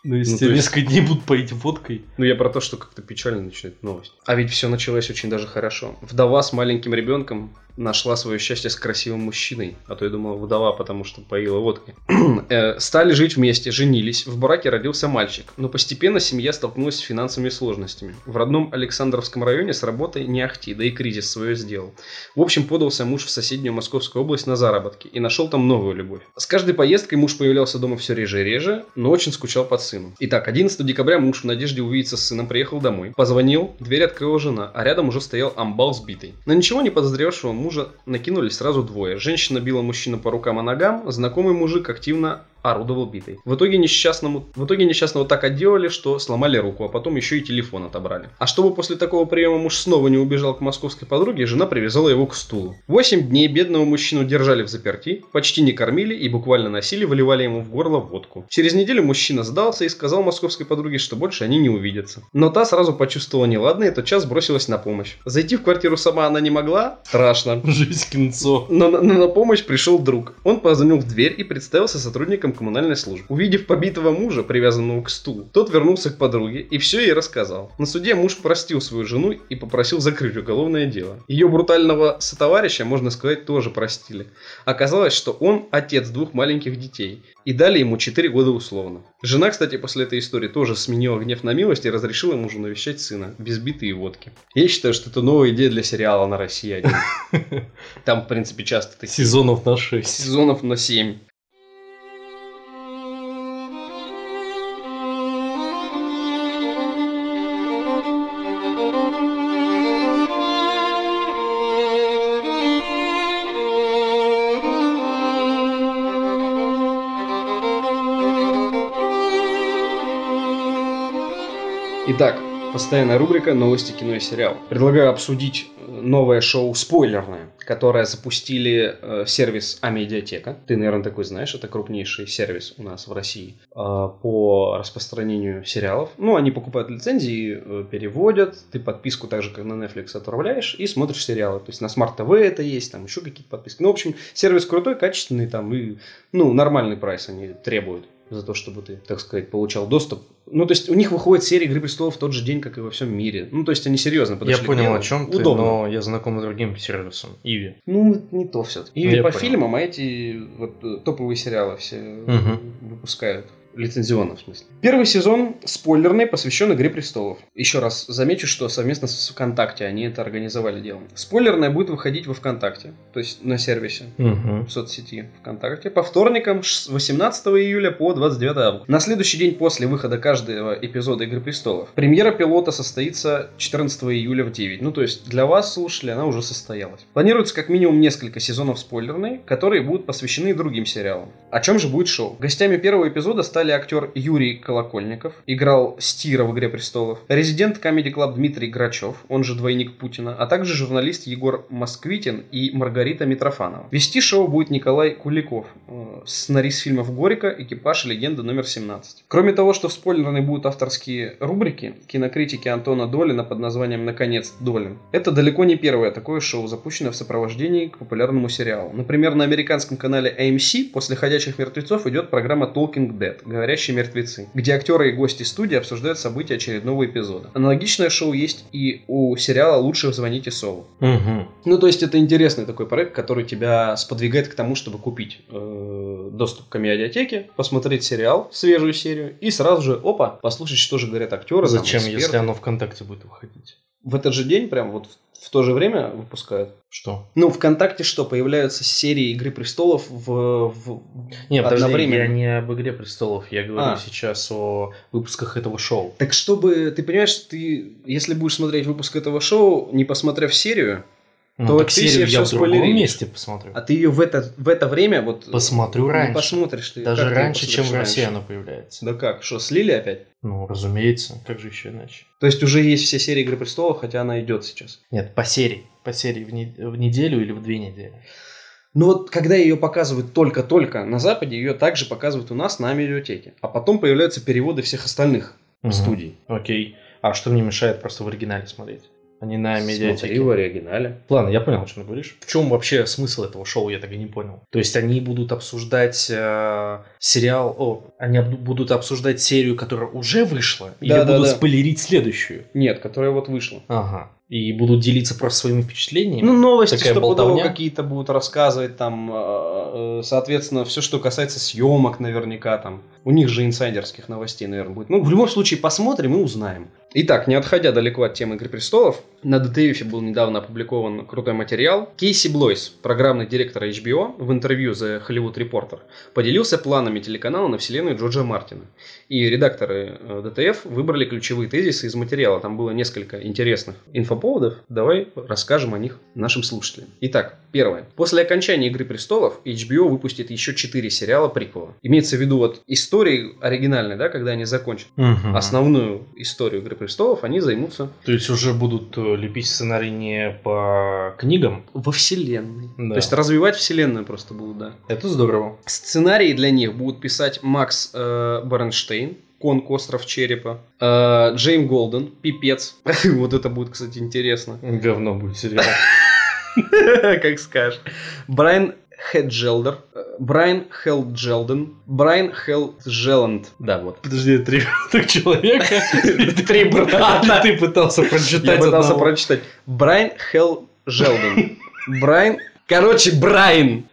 Ну, если Ну, тебя то есть- несколько дней будут поить водкой. Ну, я про то, что как-то печально начинает новость. А ведь все началось очень даже хорошо. Вдова с маленьким ребенком нашла свое счастье с красивым мужчиной. А то я думал, вдова, потому что поила водкой. Э, Стали жить вместе, женились. В браке родился мальчик. Но постепенно семья столкнулась с финансовыми сложностями. В родном Александровском районе с работой не ахти, да и кризис свое сделал. В общем, подался муж в соседнюю Московскую область на заработки и нашел там новую любовь. С каждой поездкой муж появлялся дома все реже и реже, но очень скучал по сыну. Итак, 11 декабря муж в надежде увидеться с сыном приехал домой. Позвонил, дверь открыла жена, а рядом уже стоял амбал сбитый. На ничего не подозревавшего мужа накинулись сразу двое. Женщина била мужчину по рукам и ногам, знакомый мужик активно орудовал битой. В итоге несчастному, в итоге несчастного так отделали, что сломали руку, а потом еще и телефон отобрали. А чтобы после такого приема муж снова не убежал к московской подруге, жена привязала его к стулу. Восемь дней бедного мужчину держали в заперти, почти не кормили и буквально носили, выливали ему в горло водку. Через неделю мужчина сдался и сказал московской подруге, что больше они не увидятся. Но та сразу почувствовала неладное и тотчас бросилась на помощь. Зайти в квартиру сама она не могла, страшно. Жизнь кинцо. Но на, но на помощь пришел друг. Он позвонил в дверь и представился сотрудником коммунальной службы. Увидев побитого мужа, привязанного к стулу, тот вернулся к подруге и все ей рассказал. На суде муж простил свою жену и попросил закрыть уголовное дело. Ее брутального сотоварища, можно сказать, тоже простили. Оказалось, что он отец двух маленьких детей. И дали ему 4 года условно. Жена, кстати, после этой истории тоже сменила гнев на милость и разрешила мужу навещать сына, без биты и водки. Я считаю, что это новая идея для сериала на России 1. Там, в принципе, часто такие Сезонов на 6. сезонов на 7. Постоянная рубрика «Новости кино и сериал». Предлагаю обсудить э, новое шоу «Спойлерное», которое запустили э, сервис Амедиатека. Ты, наверное, такой знаешь, это крупнейший сервис у нас в России э, по распространению сериалов. Ну, они покупают лицензии, э, переводят, ты подписку так же, как на Netflix отправляешь и смотришь сериалы. То есть на Smart TV это есть, там еще какие-то подписки. Ну, в общем, сервис крутой, качественный, там и, ну, нормальный прайс они требуют за то, чтобы ты, так сказать, получал доступ. Ну, то есть у них выходит серия «Игры престолов» в тот же день, как и во всем мире. Ну, то есть они серьезно Я подошли к понял, о чем ты, Удобно. но я знаком с другим сервисом. Иви. Ну, не то все. Ну, я по понял. фильмам, а эти вот, э, топовые сериалы все Мгм. выпускают. Лицензионно, в смысле. Первый сезон спойлерный, посвящен Игре Престолов. Еще раз замечу, что совместно с ВКонтакте они это организовали дело. Спойлерная будет выходить во ВКонтакте, то есть на сервисе Мгм. в соцсети ВКонтакте по вторникам с 18 июля по 29 августа. На следующий день после выхода каждого эпизода Игры Престолов. Премьера пилота состоится 14 июля в 9. Ну, то есть для вас, слушатели, она уже состоялась. Планируется как минимум несколько сезонов спойлерной, которые будут посвящены другим сериалам. О чем же будет шоу? Гостями первого эпизода стали актер Юрий Колокольников, играл Стира в «Игре престолов», резидент Comedy Club Дмитрий Грачев, он же двойник Путина, а также журналист Егор Москвитин и Маргарита Митрофанова. Вести шоу будет Николай Куликов, э, сценарист фильмов «Горько», «Экипаж» и «Легенда номер 17». Кроме того, что в спойлерной будут авторские рубрики кинокритики Антона Долина под названием «Наконец Долин». Это далеко не первое такое шоу, запущенное в сопровождении к популярному сериалу. Например, на американском канале AMC после «Ходячих мертвецов» идет программа Talking Dead – «Говорящие мертвецы», где актеры и гости студии обсуждают события очередного эпизода. Аналогичное шоу есть и у сериала «Лучше звоните Солу». Мгм. Ну, то есть это интересный такой проект, который тебя сподвигает к тому, чтобы купить э, доступ к медиатеке, посмотреть сериал, свежую серию, и сразу же, опа, послушать, что же говорят актеры. там, Зачем, эксперты. если оно ВКонтакте будет выходить? В этот же день, прям вот в, то же время выпускают. Что? Ну, ВКонтакте что, появляются серии Игры Престолов в... в- Не, подожди, одновременно? я не об «Игре престолов», я говорю А. сейчас о выпусках этого шоу. Так чтобы, ты понимаешь, ты, если будешь смотреть выпуск этого шоу, не посмотрев серию, Ну, То ты себе я в другом месте посмотрю. а ты ее в это, в это время вот... Посмотрю раньше. посмотришь ты. Даже раньше, чем в России раньше? оно появляется. Да как, что, слили опять? Ну, разумеется, как же еще иначе. То есть уже есть все серии Игры Престолов, хотя она идет сейчас. Нет, по серии. По серии в, не- в неделю или в две недели. Но вот когда ее показывают только-только на Западе, ее также показывают у нас на медиатеке. А потом появляются переводы всех остальных Мгм. студий. Окей. А что мне мешает просто в оригинале смотреть? А не на Смотри медиатеке? в оригинале. Ладно, я понял, о чем ты говоришь. В чем вообще смысл этого шоу, я так и не понял. То есть они будут обсуждать э, сериал, о, они об- будут обсуждать серию, которая уже вышла, или Да, да, будут да. спойлерить следующую? Нет, которая вот вышла. Ага. И будут делиться просто своими впечатлениями? Ну, новости Такая болтовня? какие-то будут рассказывать, там, э, э, соответственно, все, что касается съемок, наверняка, там. У них же инсайдерских новостей, наверное, будет. Ну, в любом случае, посмотрим и узнаем. Итак, не отходя далеко от темы «Игры престолов», на DTF был недавно опубликован крутой материал. Кейси Блойс, программный директор HBO, в интервью The Hollywood Reporter, поделился планами телеканала на вселенную Джорджа Мартина. И редакторы э, DTF выбрали ключевые тезисы из материала. Там было несколько интересных инфоповодов. Давай расскажем о них нашим слушателям. Итак, первое. После окончания «Игры престолов» HBO выпустит еще четыре сериала приквела. Имеется в виду вот истории оригинальные, да, когда они закончат Мгм. основную историю «Игры престолов», они займутся То есть уже будут э, лепить сценарий не по книгам? во вселенной. Да. То есть развивать вселенную просто будут, да. Это здорово. Сценарии для них будут писать Макс э, Баренштейн, Конг Остров Черепа, э, Джейм Голден, Пипец. вот это будет, кстати, интересно. Говно будет сериал. как скажешь. Брайан Хеджелдер, э, Брайан Хелджелден, Брайан Хелджеланд. Да, вот. Подожди, три так человека? Три брата. Ты пытался прочитать Я пытался прочитать. Брайан Хелджелден. Брайан... Короче, Брайан,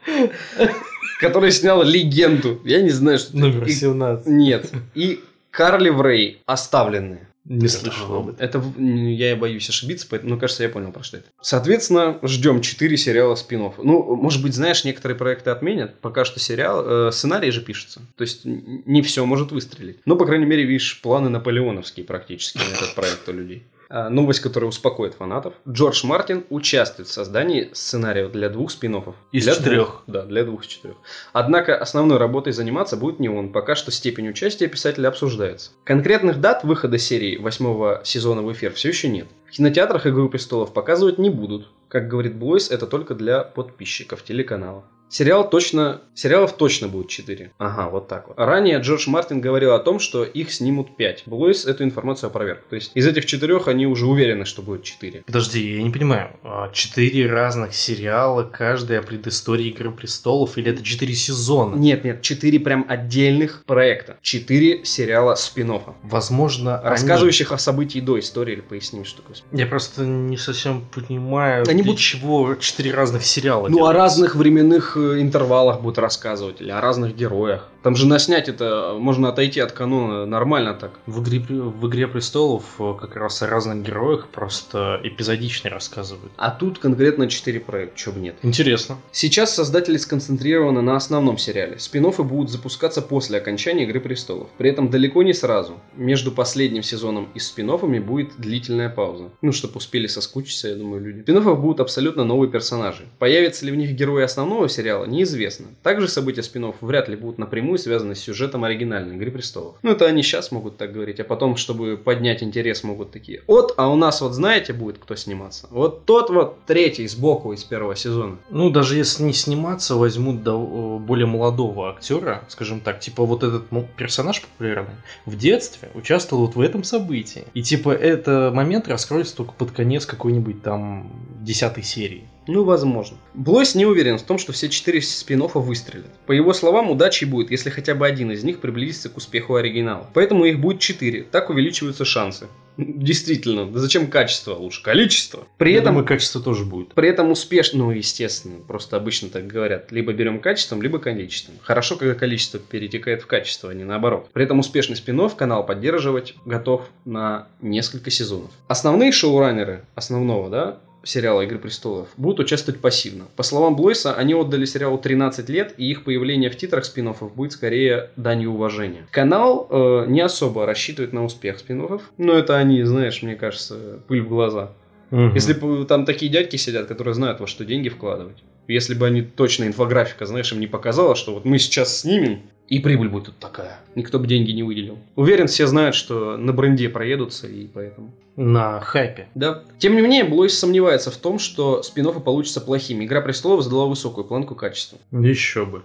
который снял «Легенду». Я не знаю, что... Номер И- 17. Нет. И Карли Врей «Оставленные». Не слышал об этом. Это я боюсь ошибиться, поэтому, ну, кажется, я понял, про что это. Соответственно, ждем 4 сериала спин -офф. Ну, может быть, знаешь, некоторые проекты отменят. Пока что сериал, э, сценарий же пишется. То есть не все может выстрелить. Но, по крайней мере, видишь, планы наполеоновские практически на этот проект у людей. А, Новость, которая успокоит фанатов. Джордж Мартин участвует в создании сценария для двух спин -оффов. Из Для четырех. двух. Да, для двух из четырех. Однако основной работой заниматься будет не он. Пока что степень участия писателя обсуждается. Конкретных дат выхода серии восьмого сезона в эфир все еще нет. В кинотеатрах «Игру престолов» показывать не будут. Как говорит Блойс, это только для подписчиков телеканала. Сериал точно... Сериалов точно будет 4. Ага, вот так вот. Ранее Джордж Мартин говорил о том, что их снимут 5. Блойс эту информацию опроверг. То есть из этих четырех они уже уверены, что будет 4. Подожди, я не понимаю. а, Четыре разных сериала, каждый о предыстории Игры Престолов, или это четыре сезона? Нет, нет, 4 прям отдельных проекта. 4 сериала спин -оффа. Возможно, они- Рассказывающих о событии до истории или поясним, что такое. Я просто не совсем понимаю, Они для будут- чего четыре разных сериала Ну, о делаются. разных временных э, интервалах будут рассказывать, или о разных героях. Там же наснять это можно отойти от канона нормально так. В игре, в «Игре престолов» как раз о разных героях просто эпизодично рассказывают. А тут конкретно 4 проекта, чего бы нет. Интересно. Сейчас создатели сконцентрированы на основном сериале. спин будут запускаться после окончания «Игры престолов». При этом далеко не сразу. Между последним сезоном и спин будет длительная пауза. Ну, чтобы успели соскучиться, я думаю, люди. Спин будут абсолютно новые персонажи. Появятся ли в них герои основного сериала, неизвестно. Также события спин вряд ли будут напрямую связаны с сюжетом оригинальной «Игры престолов». Ну, это они сейчас могут так говорить, а потом, чтобы поднять интерес, могут такие. Вот, а у нас вот знаете будет кто сниматься? Вот тот вот третий сбоку из первого сезона. Ну, даже если не сниматься, возьмут до- более молодого актера, скажем так, типа вот этот персонаж популярный в детстве участвовал вот в этом событии. И типа это момент раскроется только под конец какой-нибудь там десятой серии. Ну, возможно. Блойс не уверен в том, что все четыре спин выстрелят. По его словам, удачей будет, если хотя бы один из них приблизится к успеху оригинала. Поэтому их будет четыре. Так увеличиваются шансы. Действительно, да зачем качество лучше? Количество. При Я этом думаю, качество тоже будет. При этом успешно, ну, естественно, просто обычно так говорят. Либо берем качеством, либо количеством. Хорошо, когда количество перетекает в качество, а не наоборот. При этом успешный спин канал поддерживать готов на несколько сезонов. Основные шоураннеры основного, да, сериала «Игры престолов» будут участвовать пассивно. По словам Блойса, они отдали сериалу 13 лет, и их появление в титрах спин будет скорее данью уважения. Канал э, не особо рассчитывает на успех спин но это они, знаешь, мне кажется, пыль в глаза. Мгм. Если бы там такие дядьки сидят, которые знают, во что деньги вкладывать. Если бы они точно инфографика, знаешь, им не показала, что вот мы сейчас снимем, и прибыль будет тут такая. Никто бы деньги не выделил. Уверен, все знают, что на бренде проедутся, и поэтому... На хайпе. Да. Тем не менее, Блойс сомневается в том, что спин получатся плохими. Игра престолов задала высокую планку качества. Еще бы.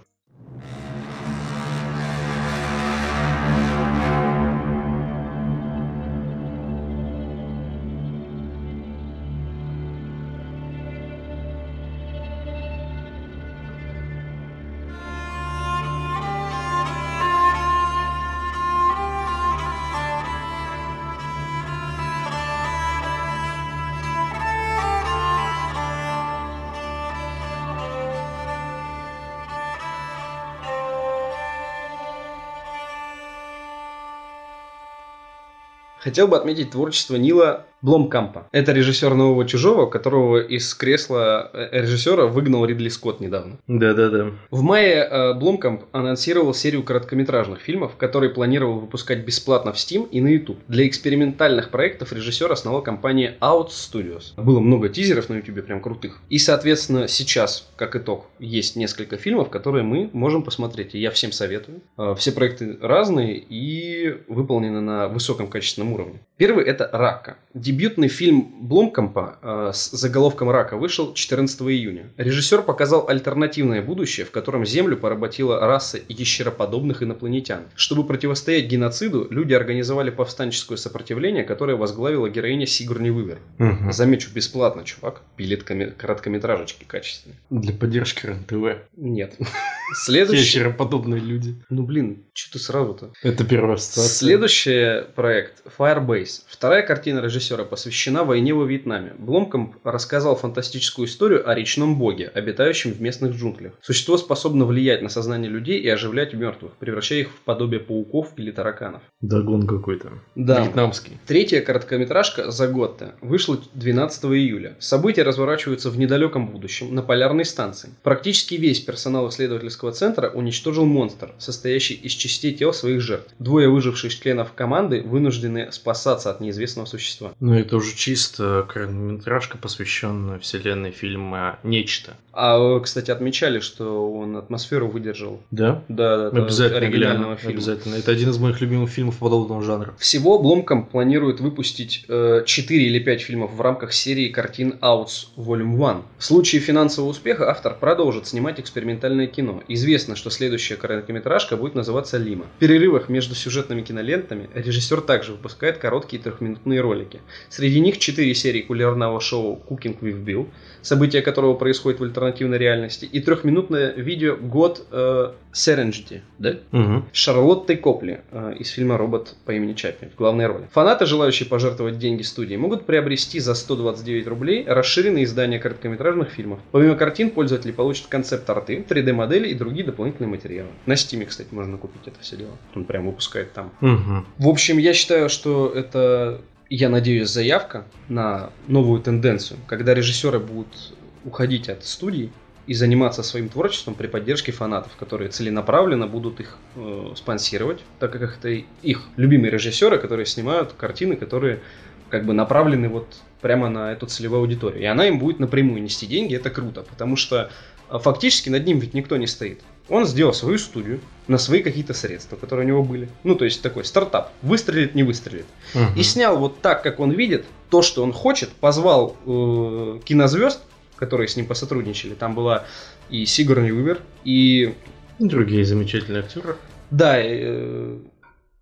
Хотел бы отметить творчество Нила Бломкампа. Это режиссер «Нового чужого», которого из кресла э, режиссера выгнал Ридли Скотт недавно. Да-да-да. В мае э, Бломкамп анонсировал серию короткометражных фильмов, которые планировал выпускать бесплатно в Steam и на YouTube. Для экспериментальных проектов режиссер основал компания Out Studios. Было много тизеров на YouTube, прям крутых. И, соответственно, сейчас, как итог, есть несколько фильмов, которые мы можем посмотреть. И я всем советую. Э, Все проекты разные и выполнены на высоком качественном уровне. Первый это «Рака». Дебютный фильм Бломкампа э, с заголовком «Рака» вышел 14 июня. Режиссер показал альтернативное будущее, в котором Землю поработила раса ящероподобных инопланетян. Чтобы противостоять геноциду, люди организовали повстанческое сопротивление, которое возглавила героиня Сигурни Вивер. Мгм. Замечу, бесплатно, чувак. Пилит коме- короткометражечки качественные. Для поддержки РЕН-ТВ. Нет. Следующий... Ящероподобные люди. Ну блин, что ты сразу-то? Это первая ассоциация. Следующий проект Firebase. Вторая картина режиссера посвящена войне во Вьетнаме. Бломкомп рассказал фантастическую историю о речном боге, обитающем в местных джунглях. Существо способно влиять на сознание людей и оживлять мертвых, превращая их в подобие пауков или тараканов. Дагон какой-то. Да. Вьетнамский. Третья короткометражка «Заготта» вышла 12 июля. События разворачиваются в недалеком будущем на полярной станции. Практически весь персонал исследовательского центра уничтожил монстр, состоящий из частей тел своих жертв. Двое выживших членов команды вынуждены спасаться от неизвестного существа. Ну, это уже чисто короткометражка, посвященная вселенной фильма «Нечто». А, кстати, отмечали, что он атмосферу выдержал. Да? Да, да, Обязательно оригинального гляну. фильма. Обязательно. Это один из моих любимых фильмов подобного жанра. Всего Бломком планирует выпустить э, 4 или 5 фильмов в рамках серии картин Outs Volume 1. В случае финансового успеха автор продолжит снимать экспериментальное кино известно, что следующая короткометражка будет называться «Лима». В перерывах между сюжетными кинолентами режиссер также выпускает короткие трехминутные ролики. Среди них четыре серии кулинарного шоу «Cooking with Bill», события которого происходят в альтернативной реальности, и трехминутное видео «Год э, Serengeti», да? Мгм. с Шарлоттой Копли э, из фильма «Робот по имени Чаппи» в главной роли. Фанаты, желающие пожертвовать деньги студии, могут приобрести за 129 рублей расширенные издания короткометражных фильмов. Помимо картин, пользователи получат концепт-арты, 3D-модели и другие дополнительные материалы. На Steam, кстати, можно купить это все дело. Он прям выпускает там. Мгм. В общем, я считаю, что это, я надеюсь, заявка на новую тенденцию, когда режиссеры будут уходить от студий и заниматься своим творчеством при поддержке фанатов, которые целенаправленно будут их э, спонсировать, так как это их любимые режиссеры, которые снимают картины, которые как бы направлены вот прямо на эту целевую аудиторию. И она им будет напрямую нести деньги, это круто, потому что фактически над ним ведь никто не стоит. Он сделал свою студию на свои какие-то средства, которые у него были. Ну, то есть такой стартап. Выстрелит, не выстрелит. Мгм. И снял вот так, как он видит, то, что он хочет, позвал э, кинозвезд, которые с ним посотрудничали. Там была и Сигурни Уивер, и Другие замечательные актеры. да, э,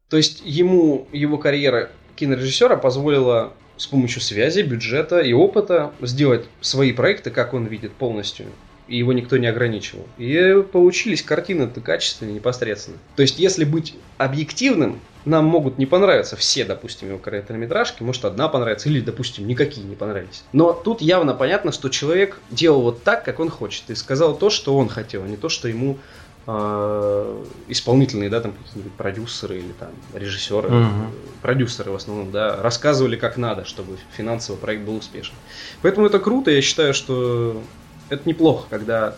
то есть ему его карьера кинорежиссера позволила с помощью связи, бюджета и опыта сделать свои проекты, как он видит полностью. И его никто не ограничивал. И получились картины-то качественные, непосредственно. То есть, если быть объективным, нам могут не понравиться все, допустим, его короткометражки, может одна понравится, или, допустим, никакие не понравились. Но тут явно понятно, что человек делал вот так, как он хочет, и сказал то, что он хотел, а не то, что ему э, исполнительные, да, там какие-нибудь продюсеры или там режиссеры, э, продюсеры в основном, да, рассказывали как надо, чтобы финансовый проект был успешен. Поэтому это круто, я считаю, что это неплохо, когда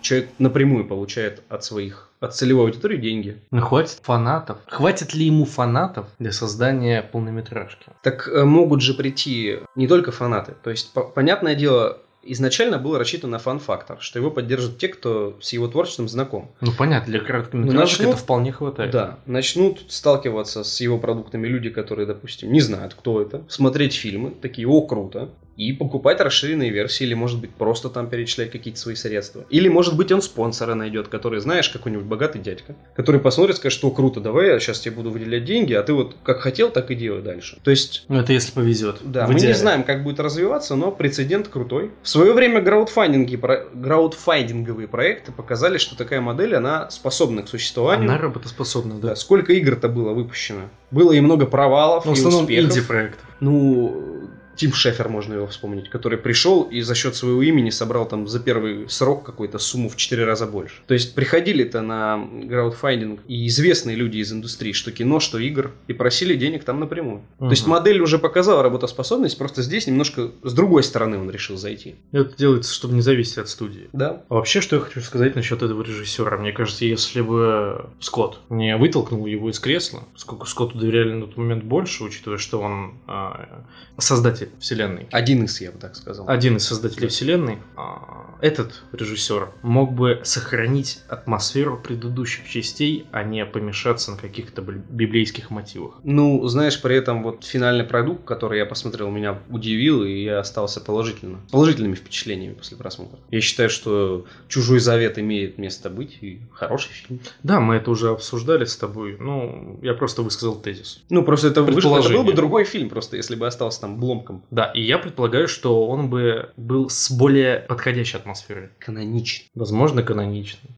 человек напрямую получает от своих, от целевой аудитории деньги. Ну хватит фанатов. Хватит ли ему фанатов для создания полнометражки? Так э, могут же прийти не только фанаты. То есть, по- понятное дело, изначально было рассчитано на фан-фактор, что его поддержат те, кто с его творчеством знаком. Ну понятно, для короткометражек начнут- это вполне хватает. Да, начнут сталкиваться с его продуктами люди, которые, допустим, не знают, кто это, смотреть фильмы, такие, о, круто, и покупать расширенные версии, или, может быть, просто там перечислять какие-то свои средства. Или, может быть, он спонсора найдет, который, знаешь, какой-нибудь богатый дядька, который посмотрит, скажет, что круто, давай я сейчас тебе буду выделять деньги, а ты вот как хотел, так и делай дальше. То есть Ну это если повезет. да, В мы не знаем, как будет развиваться, но прецедент крутой. В свое время краудфандинги, про- краудфандинговые проекты показали, что такая модель, она способна к существованию. Она работоспособна, да. Да, сколько игр-то было выпущено? Было и много провалов, Ну, в и основном успехов. инди-проектов. Ну, Тим Шефер, можно его вспомнить, который пришел и за счет своего имени собрал там за первый срок какую-то сумму в 4 раза больше. То есть приходили-то на краудфандинг и известные люди из индустрии, что кино, что игр, и просили денег там напрямую. То есть модель уже показала работоспособность, просто здесь немножко с другой стороны он решил зайти. Это делается, чтобы не зависеть от студии. Да. А вообще, что я хочу сказать насчет этого режиссера. Мне кажется, если бы Скотт не вытолкнул его из кресла, сколько Скотту доверяли на тот момент больше, учитывая, что он а, создатель вселенной. Один из, я бы так сказал. Один из создателей вселенной, а, этот режиссер мог бы сохранить атмосферу предыдущих частей, а не помешаться на каких-то библейских мотивах. Ну, знаешь, при этом вот финальный продукт, который я посмотрел, меня удивил, и я остался положительно, положительными впечатлениями после просмотра. Я считаю, что «Чужой завет» имеет место быть, и хороший фильм. Да, мы это уже обсуждали с тобой. Ну, я просто высказал тезис. Ну, просто это, вышло, это был бы другой фильм, просто если бы остался там бломком. Да, и я предполагаю, что он бы был с более подходящей атмосферой. Каноничный. Возможно, каноничный.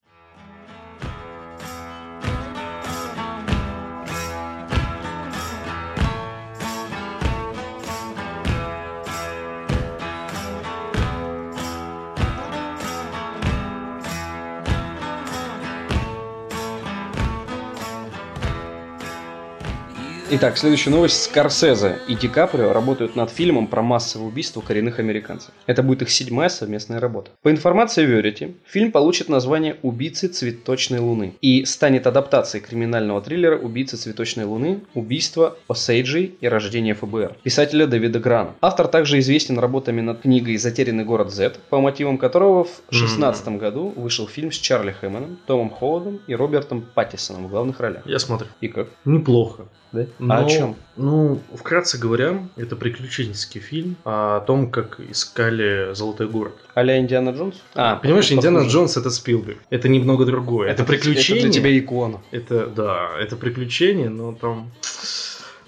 Итак, следующая новость. Скорсезе и Ди Каприо работают над фильмом про массовое убийство коренных американцев. Это будет их седьмая совместная работа. По информации Verity, фильм получит название «Убийцы цветочной луны» и станет адаптацией криминального триллера «Убийцы цветочной луны. Убийство Осейджи и рождение ФБР» писателя Дэвида Грана. Автор также известен работами над книгой «Затерянный город Z», по мотивам которого в 2016 году вышел фильм с Чарли Хэммоном, Томом Холландом и Робертом Паттисоном в главных ролях. Я смотрю. И как? Неплохо. Да? Но, о чем? Ну, вкратце говоря, это приключенческий фильм о том, как искали Золотой город. Аля Индиана Джонс? А, Понимаешь, Индиана похоже. Джонс это Спилберг. Это немного другое. Это, приключение. Это для тебя икона. Это, да, это приключение, но там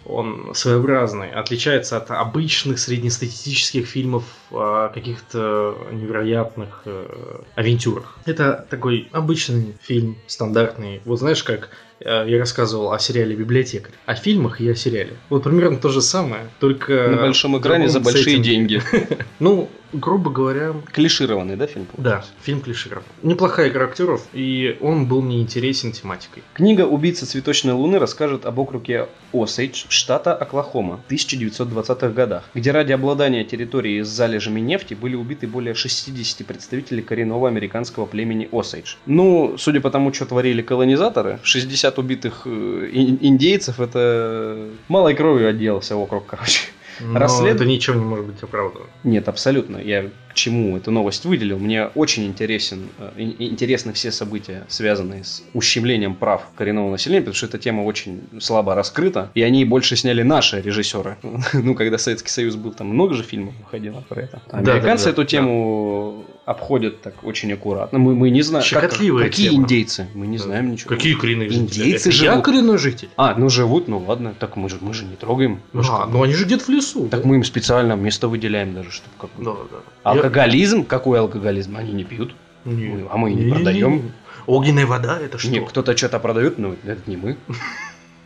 он своеобразный, отличается от обычных среднестатистических фильмов о каких-то невероятных э, авантюрах. Это такой обычный фильм, стандартный. Вот знаешь, как я рассказывал о сериале «Библиотекарь», о фильмах и о сериале. Вот примерно то же самое, только... На большом экране за большие сеттинге. деньги. Ну, грубо говоря, Клишированный, да, фильм? да, фильм клиширован. Неплохая игра актеров, и он был мне интересен тематикой. Книга «Убийца цветочной луны» расскажет об округе Осейдж, штата Оклахома, в 1920-х годах, где ради обладания территорией с залежами нефти были убиты более 60 представителей коренного американского племени Осейдж. Ну, судя по тому, что творили колонизаторы, 60 убитых э, ин- индейцев это малой кровью отделался округ, короче. Но Расслед- это ничем не может быть оправдано. Нет, абсолютно. Я к чему эту новость выделил? Мне очень интересен, э, ин- интересны все события, связанные с ущемлением прав коренного населения, потому что эта тема очень слабо раскрыта, и они больше сняли наши режиссеры. Ну, когда Советский Союз был, там много же фильмов выходило про это. Да, да, Американцы да, эту тему обходят так очень аккуратно. Мы, мы не знаем, как- какие тема. индейцы, мы не знаем ничего. Какие коренные жители? Индейцы Это Я живут. коренной житель. А, ну живут, ну ладно, так мы же, мы же не трогаем. Мы А, как ну они же где-то в лесу. Так да? мы им специально место выделяем даже, чтобы как Да, да. Алкоголизм? Какой алкоголизм? Они не пьют. Я- Не. Мы- а мы и не Не-не-не. продаем. Огненная вода это что? Нет, кто-то что-то продает, но это не мы.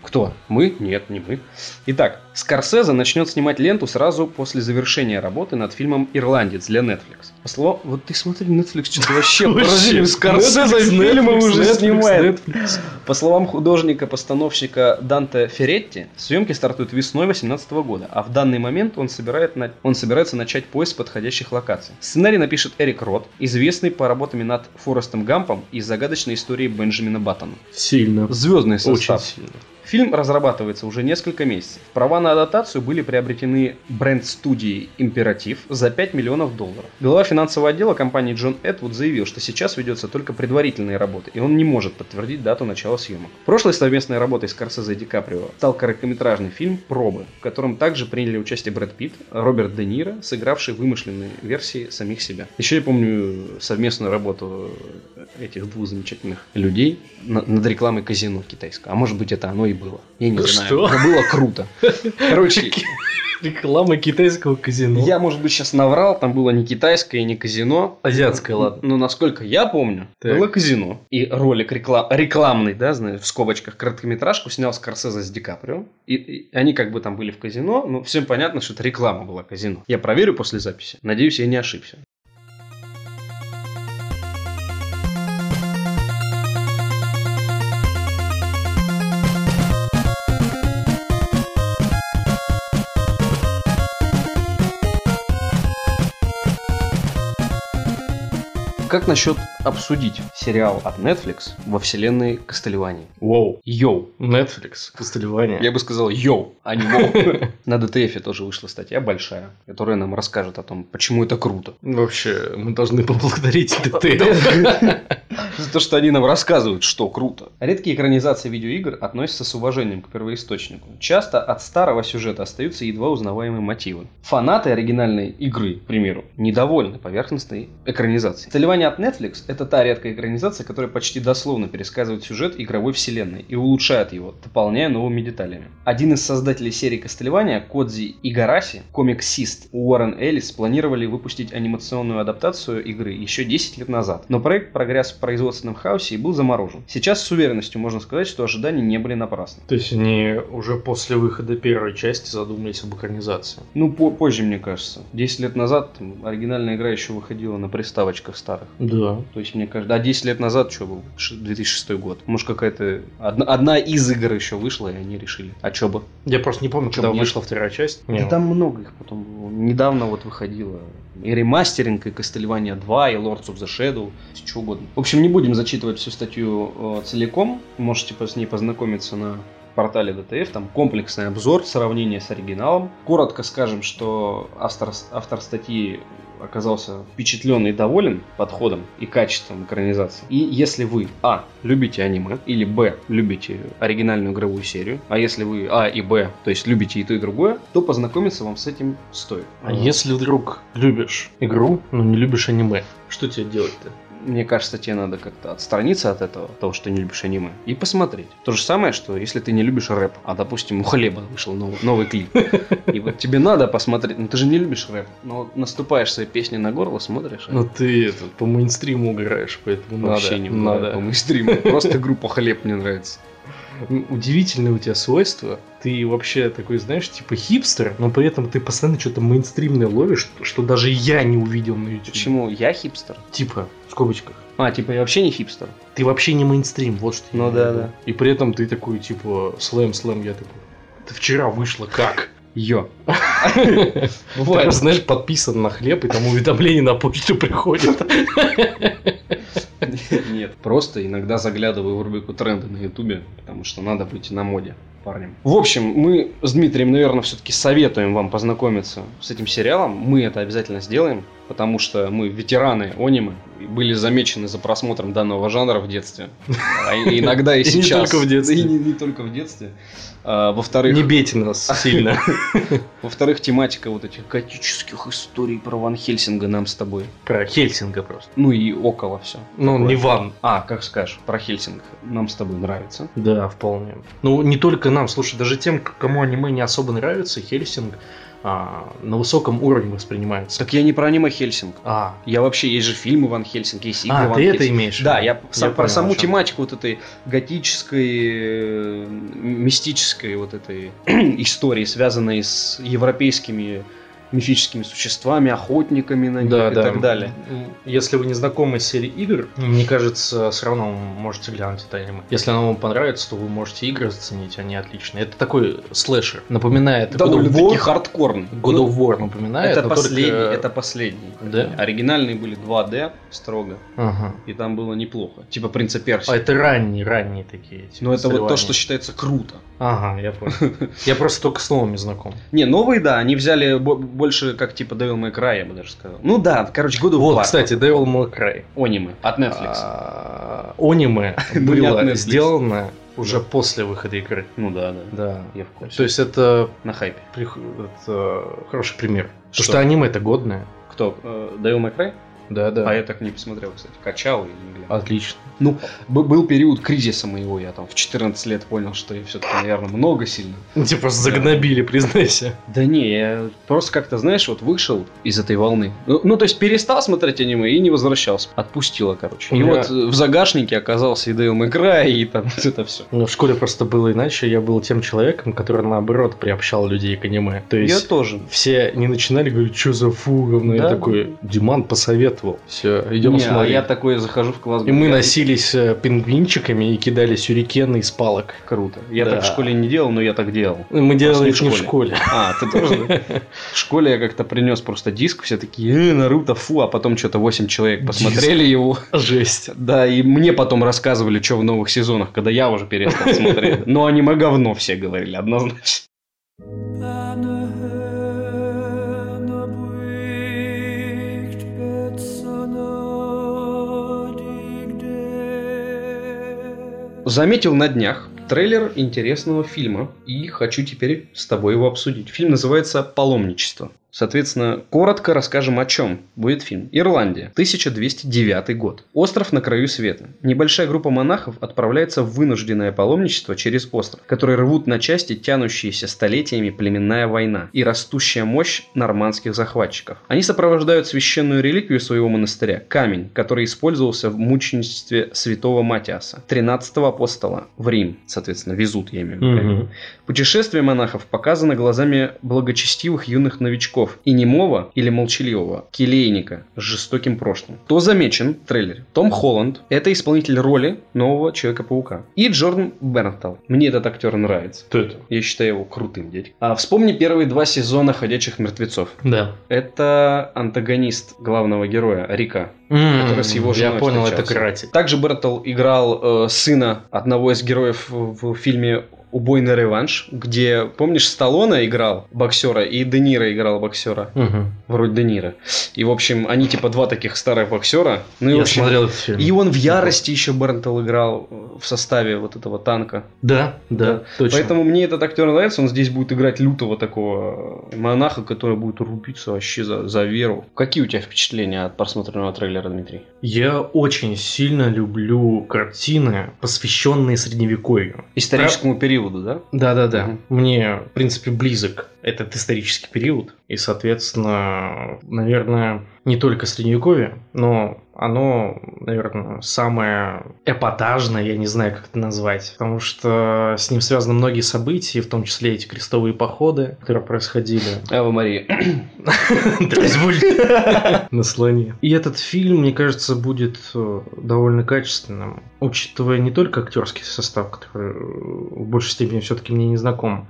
Кто? Мы? Нет, не мы. Итак, Скорсезе начнет снимать ленту сразу после завершения работы над фильмом «Ирландец» для Netflix. По словам... Вот ты смотри, Netflix что-то вообще поразили. Скорсезе фильмы уже снимает. По словам художника-постановщика Данте Ферретти, съемки стартуют весной 2018 года, а в данный момент он, собирает на- он собирается начать поиск подходящих локаций. Сценарий напишет Эрик Рот, известный по работами над Форестом Гампом и загадочной историей Бенджамина Баттона. Сильно. Звездный Очень состав. сильно. Фильм разрабатывается уже несколько месяцев. Права на адаптацию были приобретены бренд-студией «Императив» за 5 миллионов долларов. Глава финансового отдела компании Джон Эдвуд заявил, что сейчас ведется только предварительные работы, и он не может подтвердить дату начала съемок. Прошлой совместной работой Скорсезе и Ди Каприо стал короткометражный фильм «Пробы», в котором также приняли участие Брэд Питт, Роберт Де Ниро, сыгравший вымышленные версии самих себя. Еще я помню совместную работу этих двух замечательных людей на- над рекламой казино китайского. А может быть это оно и было. Я не знаю. Что? Но было круто. Короче, Реклама китайского казино. я, может быть, сейчас наврал, там было не китайское не казино. Азиатское, ладно. Но насколько я помню, Так. было казино. И ролик реклам... рекламный, да, знаешь, в скобочках, короткометражку снял Скорсезе с Ди Каприо. И, и они как бы там были в казино, но всем понятно, что это реклама была казино. Я проверю после записи. Надеюсь, я не ошибся. Как насчет обсудить сериал от Netflix во вселенной Кастельвании? Воу. Йоу. Netflix, Кастельвания. Я бы сказал йоу, а не воу. На DTF тоже вышла статья большая, которая нам расскажет о том, почему это круто. Вообще, мы должны поблагодарить DTF. За то, что они нам рассказывают, что круто. Редкие экранизации видеоигр относятся с уважением к первоисточнику. Часто от старого сюжета остаются едва узнаваемые мотивы. Фанаты оригинальной игры, к примеру, недовольны поверхностной экранизацией. Кастельвания от Netflix – это та редкая экранизация, которая почти дословно пересказывает сюжет игровой вселенной и улучшает его, дополняя новыми деталями. Один из создателей серии Кастельвания, Кодзи Игараси, комиксист Уоррен Эллис, планировали выпустить анимационную адаптацию игры еще 10 лет назад, но проект прогресс в производственном хаосе и был заморожен. Сейчас с уверенностью можно сказать, что ожидания не были напрасны. То есть они уже после выхода первой части задумались об экранизации. Ну, по- позже, мне кажется. 10 лет назад оригинальная игра еще выходила на приставочках старых. Да. То есть, мне кажется, а 10 лет назад что был? Ш- 2006 год. Может, какая-то... Одна, одна из игр еще вышла, и они решили. А что бы? Я просто не помню, когда нет? вышла вторая часть. Да Не, там много их потом было. Недавно вот выходило и ремастеринг, и Castlevania 2, и Lords of the Shadow, что угодно. В общем, не будем зачитывать всю статью э, целиком. Можете с ней познакомиться на портале DTF, там комплексный обзор, сравнение с оригиналом. Коротко скажем, что автор, автор статьи оказался впечатлен и доволен подходом и качеством экранизации. И если вы, а, любите аниме, или, б, любите оригинальную игровую серию, а если вы, а и б, то есть любите и то, и другое, то познакомиться вам с этим стоит. А если вдруг любишь игру, но не любишь аниме, что тебе делать-то? Мне кажется, тебе надо как-то отстраниться от этого, того, что не любишь аниме, и посмотреть. То же самое, что если ты не любишь рэп, а, допустим, у Хлеба вышел новый, новый клип, и вот тебе надо посмотреть, ну ты же не любишь рэп, но наступаешь своей песни на горло, смотришь, Ну ты это, по мейнстриму играешь, поэтому вообще надо. не надо. надо. по стриму. Просто группа Хлеб мне нравится. М, Удивительное у тебя свойство. Ты вообще такой, знаешь, типа хипстер, но при этом ты постоянно что-то мейнстримное ловишь, что- даже я не увидел на YouTube. Почему? Я хипстер? Типа, в скобочках. А, типа я вообще не хипстер. Ты вообще не мейнстрим, вот что Ну да, да. И при этом ты такой, типа, слэм, слэм, я такой. Это вчера вышло как? Йо. Бывает. знаешь, подписан на хлеб, и там уведомление на почту приходит. Нет, просто иногда заглядываю в рубрику тренды на ютубе, потому что надо быть на моде парнем. В общем, мы с Дмитрием, наверное, все-таки советуем вам познакомиться с этим сериалом. Мы это обязательно сделаем, потому что мы ветераны аниме были замечены за просмотром данного жанра в детстве. А иногда и И не сейчас. только в детстве. И не, не только в детстве. А, во-вторых, Не бейте нас сильно. во-вторых, тематика вот этих готических историй про Ван Хельсинга нам с тобой. Про Хельсинга просто. Ну и около все. Ну, не ван. А, как скажешь, про Хельсинг нам с тобой нравится. Да, вполне. Ну, не только нам, слушай, даже тем, кому аниме не особо нравится, Хельсинг а, на высоком уровне воспринимается. Так я не про аниме Хельсинг. А, Я вообще, есть же фильмы Ван Хельсинг, есть игры а Ван ты это Хельсинг. имеешь? в Да, виду? я, сам- про саму тематику вот этой готической, э, мистической вот этой истории, связанной с европейскими мифическими существами, охотниками на них Да, и да. так далее. Если вы не знакомы с серией игр, мне кажется, все равно вы можете глянуть это аниме. Если оно вам понравится, то вы можете игры заценить, они отличные. Это такой слэшер. Напоминает God of War. хардкорный. God of War напоминает. это но только- последний, это последний. Да? Оригинальные были 2D строго, Ага. и там было неплохо. Типа Принца Персии. А это ранние, ранние такие. типа, Но это вот то, что считается круто. Ага, я понял. Я просто только с новыми знаком. Не, новые, да, они взяли больше как типа Devil May Cry, я бы даже сказал. Ну да, короче, God of Вот, War. кстати, Devil May Cry. Аниме от Netflix. А, Аниме Ну, было сделано уже после выхода игры. Ну да, да. Да. Я в курсе. То есть это, на хайпе. это хороший пример. Потому Что? что аниме это годное. Кто? Э, Devil May Cry? Да, да. А я так не посмотрел, кстати. Качал или не глянул. Отлично. Ну, был период кризиса моего, я там в 14 лет понял, что я все-таки, наверное, много сильно. Ну, Тебя просто загнобили, признайся. Да не, я просто как-то, знаешь, вот вышел из этой волны. Ну, ну, то есть перестал смотреть аниме и не возвращался. Отпустило, короче. И меня- вот э, в загашнике оказался и May Cry, и там это все. Ну, в школе просто было иначе. Я был тем человеком, который, наоборот, приобщал людей к аниме. То Я есть... тоже. Все не начинали говорить, что за фу, говно. Я Да. такой, Диман посоветовал. Все, идем Не, а смотреть. я такой захожу в класс. И мы носились э, пингвинчиками и кидали сюрикены из палок. Круто. Я Да. так в школе не делал, но я так делал. И Мы делали в не в школе. А, ты тоже? В школе я как-то принес просто диск, все такие, э, Наруто, фу, а потом что-то 8 человек посмотрели его. Жесть. Да, и мне потом рассказывали, что в новых сезонах, когда я уже перестал смотреть. Но аниме говно все говорили, однозначно. Заметил на днях трейлер интересного фильма и хочу теперь с тобой его обсудить. Фильм называется «Паломничество». Соответственно, коротко расскажем о чем будет фильм. Ирландия, 1209 год. Остров на краю света. Небольшая группа монахов отправляется в вынужденное паломничество через остров, который рвут на части тянущиеся столетиями племенная война и растущая мощь нормандских захватчиков. Они сопровождают священную реликвию своего монастыря – камень, который использовался в мученичестве святого Матиаса, 13-го апостола в Рим. Соответственно, везут, я имею в виду. камень. Путешествие монахов показано глазами благочестивых юных новичков и немого или молчаливого келейника с жестоким прошлым. Кто замечен в трейлере? Том Холланд – это исполнитель роли нового Человека-паука. И Джордан Бернтал. Мне этот актер нравится. Кто это? Я считаю его крутым дядькой. А вспомни первые два сезона «Ходячих мертвецов». Да. Это антагонист главного героя, Рика, который с его женой Я понял, это встречался. каратель. Также Бертл играл э, сына одного из героев в, в фильме «Убойный реванш», где, помнишь, Сталлоне играл боксера и Де Ниро играл боксера, Мгм. вроде Де Ниро. И, в общем, они типа два таких старых боксера. Ну, и, Я общем, смотрел этот фильм. И он в ярости еще Бернтел играл в составе вот этого танка. Да, да, Да. точно. Поэтому мне этот актер нравится, он здесь будет играть лютого такого монаха, который будет рубиться вообще за, за веру. Какие у тебя впечатления от просмотренного трейлера, Дмитрий? Я очень сильно люблю картины, посвященные средневековью. Историческому периоду, да? Да-да-да. Мгм. Мне, в принципе, близок этот исторический период. И, соответственно, наверное, не только средневековье, но оно, наверное, самое эпатажное, я не знаю, как это назвать. Потому что с ним связаны многие события, в том числе эти крестовые походы, которые происходили. Ава Мария. на слоне. И этот фильм, мне кажется, будет э, довольно качественным, учитывая не только актерский состав, который э, в большей степени все-таки мне не знаком,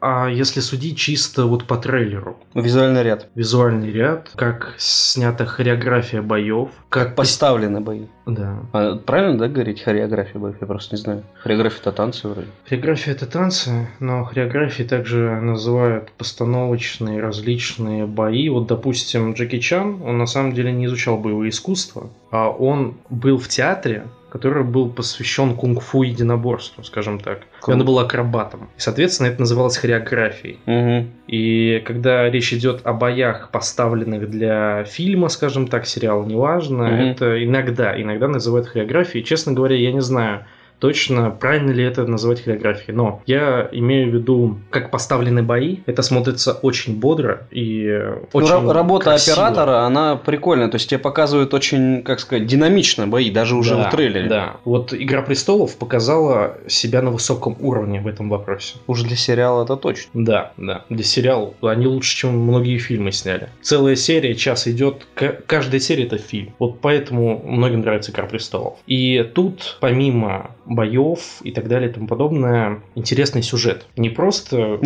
а если судить чисто вот по трейлеру. Визуальный ряд. Визуальный ряд, как снята хореография боев, как Поставлены бои. Да. А, правильно, да, говорить хореография боев? Я просто не знаю. Хореография это танцы вроде. Хореография это танцы, но хореографии также называют постановочные различные бои. Вот, допустим, Джеки Чан, он на самом деле не изучал боевое искусство, а он был в театре, который был посвящен кунг-фу единоборству, скажем так. И Круто. он был акробатом. И, соответственно, это называлось хореографией. Угу. И когда речь идет о боях, поставленных для фильма, скажем так, сериала, неважно, Мгм. это иногда, иногда называют хореографией. Честно говоря, я не знаю точно, правильно ли это называть хореографией. Но я имею в виду, как поставлены бои, это смотрится очень бодро и Ну, очень ра- работа красиво. оператора, она прикольная. То есть тебе показывают очень, как сказать, динамично бои, даже уже Да, в трейлере. Да. Вот Игра престолов показала себя на высоком уровне в этом вопросе. Уже для сериала это точно. Да, да. Для сериала они лучше, чем многие фильмы сняли. Целая серия, час идет. Каждая серия это фильм. Вот поэтому многим нравится Игра престолов. И тут, помимо боев и так далее и тому подобное, интересный сюжет. Не просто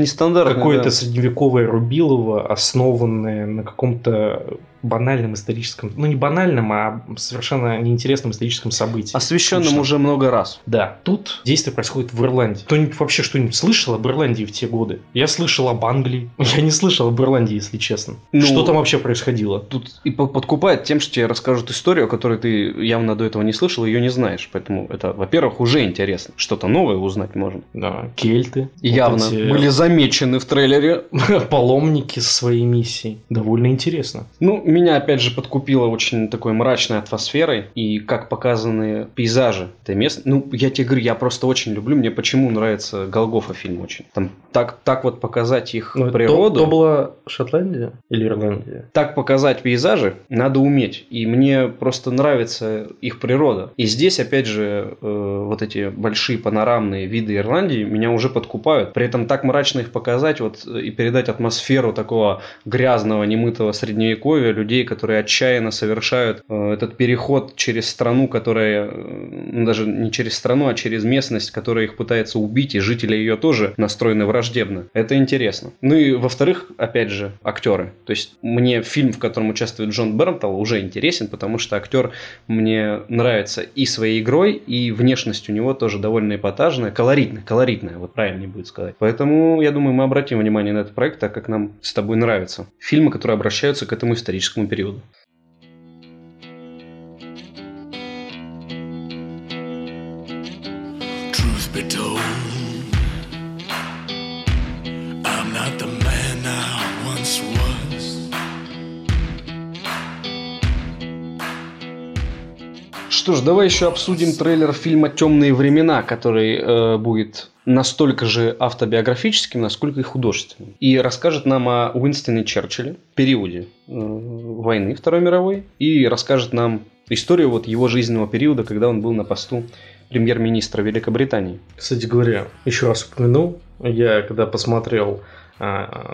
какое-то да. средневековое Рубилово, основанное на каком-то банальном историческом, ну не банальном, а совершенно неинтересном историческом событии. Освещенным Скучно. уже много раз. Да, тут действие происходит в Ирландии. Кто-нибудь вообще что-нибудь слышал об Ирландии в те годы? Я слышал об Англии. Я не слышал об Ирландии, если честно. Ну, что там вообще происходило? Тут и по- подкупает тем, что тебе расскажут историю, о которой ты явно до этого не слышал, ее не знаешь. Поэтому это, во-первых, уже интересно. Что-то новое узнать можно. Да, кельты. И Вот явно эти были замечены в трейлере. паломники со своей миссией. Довольно интересно. Ну, меня опять же подкупило очень такой мрачной атмосферой и как показаны пейзажи этой мест. Ну, я тебе говорю, я просто очень люблю. Мне почему нравится Голгофа фильм очень. Там так, так вот показать их Ну, природу. То, то была Шотландия или Ирландия? так показать пейзажи надо уметь. И мне просто нравится их природа. И здесь, опять же, э, вот эти большие панорамные виды Ирландии меня уже подкупают. При этом так мрачно их показать вот, и передать атмосферу такого грязного, немытого средневековья, людей, которые отчаянно совершают э, этот переход через страну, которая, э, ну, даже не через страну, а через местность, которая их пытается убить, и жители ее тоже настроены враждебно. Это интересно. Ну и, во-вторых, опять же, актеры. То есть мне фильм, в котором участвует Джон Бернтал, уже интересен, потому что актер мне нравится и своей игрой, и внешность у него тоже довольно эпатажная, колоритная, колоритная, вот правильнее будет сказать. Поэтому, я думаю, мы обратим внимание на этот проект, так как нам с тобой нравятся фильмы, которые обращаются к этому историческому периоду. Truth be told, I'm not the man I once was. Что ж, давай еще обсудим трейлер фильма «Темные времена», который э, будет настолько же автобиографическим, насколько и художественным. И расскажет нам о Уинстоне Черчилле, периоде э, войны Второй мировой, и расскажет нам историю вот его жизненного периода, когда он был на посту премьер-министра Великобритании. Кстати говоря, еще раз упомянул, я когда посмотрел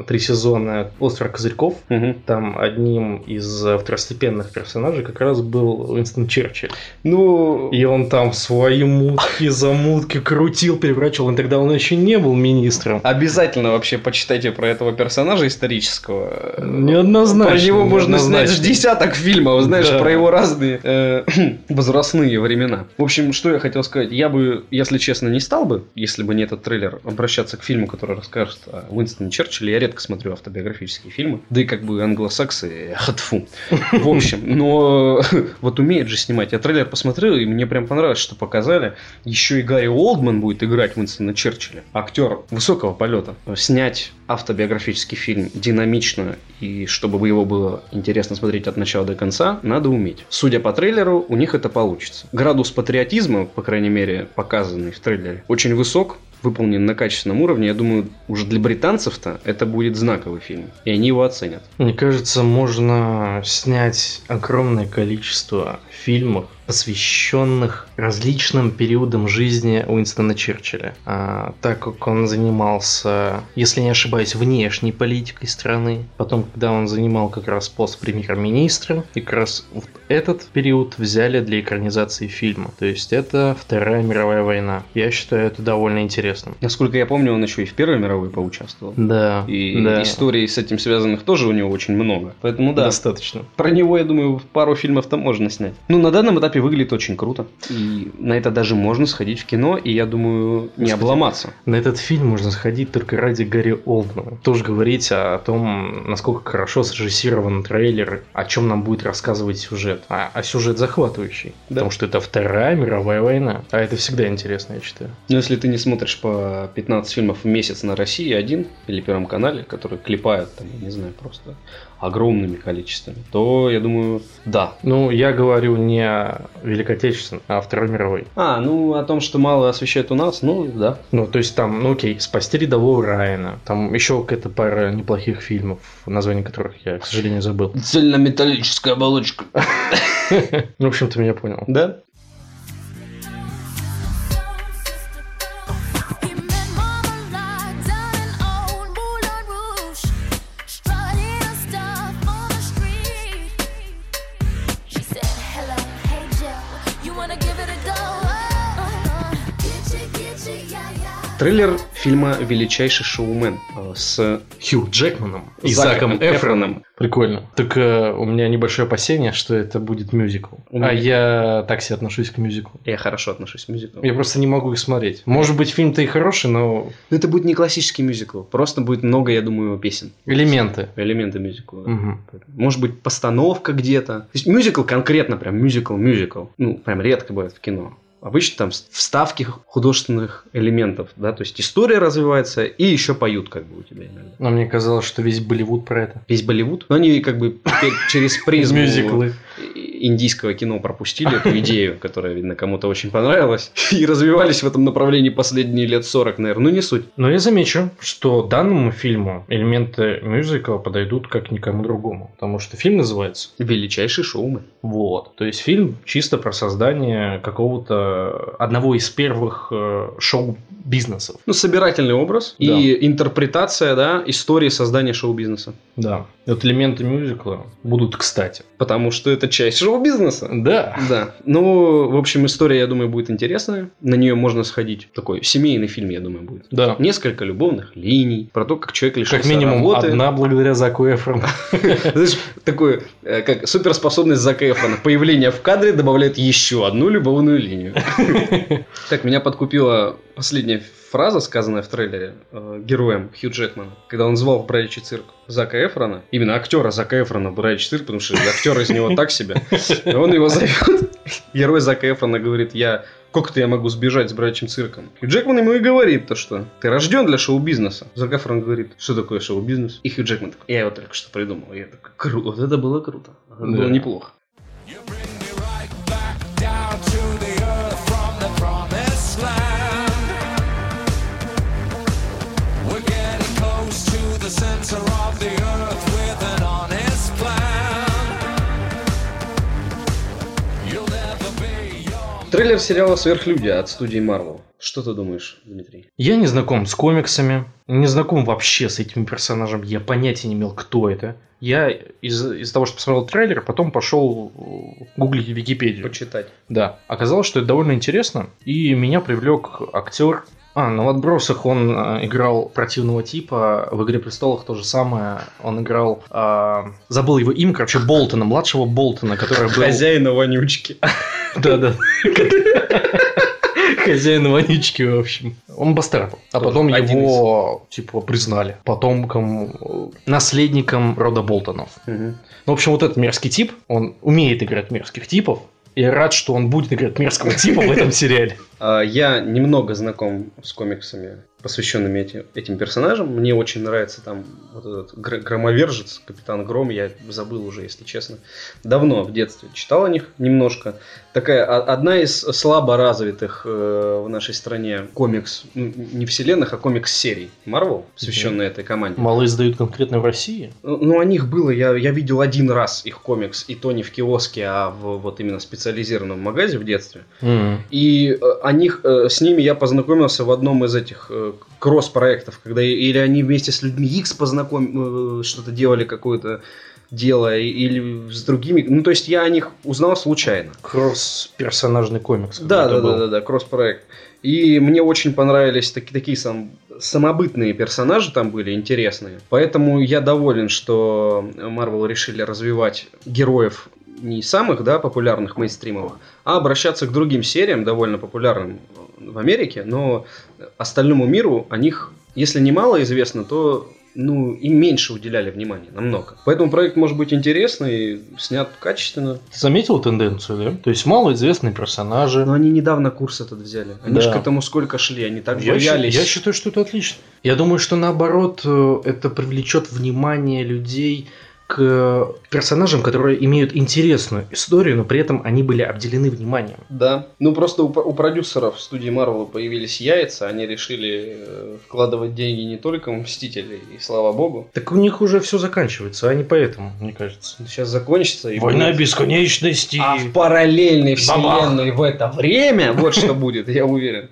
три сезона «Остров козырьков». Мгм. Там одним из э, второстепенных персонажей как раз был Уинстон Черчилль. Ну, И он там свои мутки, замутки крутил, переворачивал. И тогда он еще не был министром. обязательно вообще почитайте про этого персонажа исторического. Неоднозначно. Про него можно снять десяток фильмов, знаешь, Да. про его разные э, возрастные времена. В общем, что я хотел сказать. Я бы, если честно, не стал бы, если бы не этот трейлер, обращаться к фильму, который расскажет о Уинстоне Черчилле. Я редко смотрю автобиографические фильмы. Да и как бы англосаксы, хатфу. В общем, но вот умеет же снимать. Я трейлер посмотрел, и мне прям понравилось, что показали. Еще и Гарри Олдман будет играть Уинстона Черчилля. Актер высокого полета. Снять автобиографический фильм динамично и чтобы его было интересно смотреть от начала до конца, надо уметь. Судя по трейлеру, у них это получится. Градус патриотизма, по крайней мере, показанный в трейлере, очень высок, выполнен на качественном уровне. Я думаю, уже для британцев-то это будет знаковый фильм. И они его оценят. Мне кажется, можно снять огромное количество фильмов, посвященных различным периодам жизни Уинстона Черчилля. А, так как он занимался, если не ошибаюсь, внешней политикой страны, потом, когда он занимал как раз пост премьер-министра, и как раз вот этот период взяли для экранизации фильма. То есть это Вторая мировая война. Я считаю это довольно интересным. Насколько я помню, он еще и в Первой мировой поучаствовал. Да, И да. историй с этим связанных тоже у него очень много. Поэтому да, Достаточно. Про него, я думаю, пару фильмов-то можно снять. Ну, на данном этапе выглядит очень круто. И на это даже можно сходить в кино, и я думаю, не Кстати, обломаться. На этот фильм можно сходить только ради Гарри Олдмана. Тоже говорить о том, насколько хорошо срежиссирован трейлер, о чем нам будет рассказывать сюжет. А, а сюжет захватывающий. Да. Потому что это Вторая мировая война. А это всегда интересно, я считаю. Но если ты не смотришь по 15 фильмов в месяц на России один или Первом канале, которые клепают, там, я не знаю, просто огромными количествами, то, я думаю, да. Ну, я говорю не о Великой Отечественной, а о Второй мировой. А, ну, о том, что мало освещают у нас, ну, да. Ну, то есть там, ну окей, «Спасти рядового Райана». Там еще какая-то пара неплохих фильмов, название которых я, к сожалению, забыл. Цельнометаллическая оболочка. Ну, в общем, ты меня понял. Да? Трейлер фильма «Величайший шоумен» э, с Хью Джекманом и Заком Заком Эфроном. Прикольно. Только у меня небольшое опасение, что это будет мюзикл. Меня- А я так себе отношусь к мюзиклу. Я хорошо отношусь к мюзиклу. Я просто не могу их смотреть. Может быть, фильм-то и хороший, но Ну, это будет не классический мюзикл. Просто будет много, я думаю, песен. элементы. Элементы мюзикла. да. Мгм. Может быть, постановка где-то. То есть мюзикл конкретно, прям мюзикл-мюзикл. Ну, прям редко бывает в кино. Обычно там вставки художественных элементов, да, то есть история развивается и еще поют как бы у тебя иногда. Но мне казалось, что весь Болливуд про это. Весь Болливуд, но они как бы через призму Мюзиклы. индийского кино пропустили эту идею, которая, видно, кому-то очень понравилась, и развивались в этом направлении последние лет 40, наверное. Ну, не суть. Но я замечу, что данному фильму элементы мюзикла подойдут как никому другому. Потому что фильм называется Величайший шоумен. Вот. То есть фильм чисто про создание какого-то одного из первых э, шоу-бизнесов. Ну, собирательный образ Да. и интерпретация, да, истории создания шоу-бизнеса. Да. Вот элементы мюзикла будут кстати. Потому что это часть шоу-бизнеса. Да. Да. Ну, в общем, история, я думаю, будет интересная. На нее можно сходить. Такой семейный фильм, я думаю, будет. Да. Несколько любовных линий. Про то, как человек лишился Как минимум работы. одна благодаря Заку Эфрону. Знаешь, такое, э, как суперспособность Зака Эфрона. Появление в кадре добавляет еще одну любовную линию. Так, меня подкупила последняя фраза, сказанная в трейлере э, героем Хью Джекмана, когда он звал в бродячий цирк Зака Эфрона, именно актера Зака Эфрона в бродячий цирк, потому что актер из него так себе. И Он его зовет. Герой Зака Эфрона говорит, я как-то я могу сбежать с бродячим цирком? Хью Джекман ему и говорит то, что ты рожден для шоу-бизнеса. Зак Эфрон говорит, что такое шоу-бизнес? И Хью Джекман такой, я его только что придумал. Я такой, круто, вот это было круто. Это было Да. неплохо. Трейлер сериала «Сверхлюди» от студии Marvel. Что ты думаешь, Дмитрий? Я не знаком с комиксами, не знаком вообще с этим персонажем, я понятия не имел, кто это. Я из- из-за того, что посмотрел трейлер, потом пошел гуглить Википедию. Почитать. Да, оказалось, что это довольно интересно, и меня привлек актер. А, на в отбросах он э, играл противного типа, в Игре престолов то же самое. Он играл, э, забыл его имя, короче, Болтона, младшего Болтона, который был... Хозяина вонючки. Да-да. Хозяин вонючки, в общем. Он бастард. А потом его, типа, признали потомком, наследником рода Болтонов. Ну, в общем, вот этот мерзкий тип, он умеет играть мерзких типов. И рад, что он будет играть мерзкого типа в этом сериале. А, Я немного знаком с комиксами, посвященными эти- этим персонажам. Мне очень нравится там вот этот гр- громовержец, капитан Гром. Я забыл уже, если честно. Давно, в детстве, читал о них немножко. Такая одна из слабо развитых э, в нашей стране комикс, ну, не вселенных, а комикс-серий Marvel, посвященная этой команде. Мало издают конкретно в России. Ну, ну, о них было, я, я видел один раз их комикс, и то не в киоске, а в вот именно специализированном магазе в детстве. М. И э, о них, э, с ними я познакомился в одном из этих э, кросс-проектов, когда или они вместе с людьми X познаком... э, что-то делали, какое-то дело, или с другими. Ну, то есть я о них узнал случайно. Кросс-персонажный комикс. Да, да, да, да, да, кросс-проект. И мне очень понравились таки- такие сам, самобытные персонажи там были, интересные. Поэтому я доволен, что Marvel решили развивать героев не самых, да, популярных мейнстримовых, а обращаться к другим сериям, довольно популярным в Америке, но остальному миру о них, если не мало известно, то ну, им меньше уделяли внимания, намного. Поэтому проект может быть интересный, снят качественно. Ты заметил тенденцию, да? То есть малоизвестные персонажи. Но они недавно курс этот взяли. Они Да. же к этому сколько шли, они так Я, боялись. я считаю, что это отлично. Я думаю, что наоборот, э, это привлечет внимание людей к персонажам, которые имеют интересную историю, но при этом они были обделены вниманием. Да. Ну просто у, у продюсеров студии Марвел появились яйца, они решили э, вкладывать деньги не только в Мстителей, и слава богу. Так у них уже все заканчивается, а не поэтому, мне кажется. Сейчас закончится и Война будет- бесконечности. А в параллельной Бабах. вселенной в это время вот что будет, я уверен.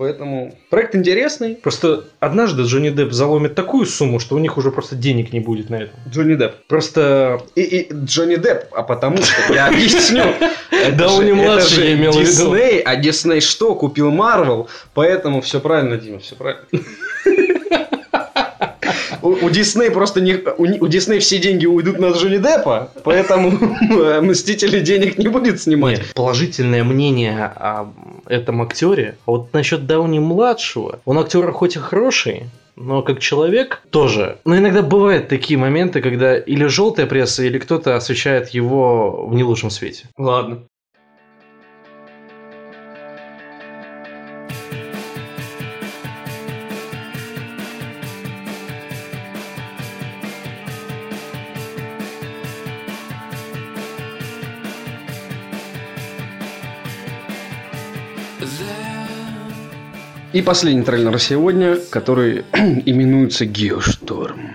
Поэтому проект интересный. Просто однажды Джонни Депп заломит такую сумму, что у них уже просто денег не будет на это. Джонни Депп. Просто И, и Джонни Депп, а потому что я объясню. Это Дауни же- младший я имел в виду. Дисней, а Дисней что? Купил Марвел, поэтому все правильно, Дима, все правильно. У, у Дисней просто не, у, у Дисней все деньги уйдут на Джонни Деппа, поэтому Мстители денег не будет снимать. Нет, положительное мнение о этом актере. А вот насчет Дауни младшего, он актер хоть и хороший, но как человек тоже. Но иногда бывают такие моменты, когда или желтая пресса, или кто-то освещает его в не лучшем свете. Ладно. И последний трейлер сегодня, который именуется Геошторм.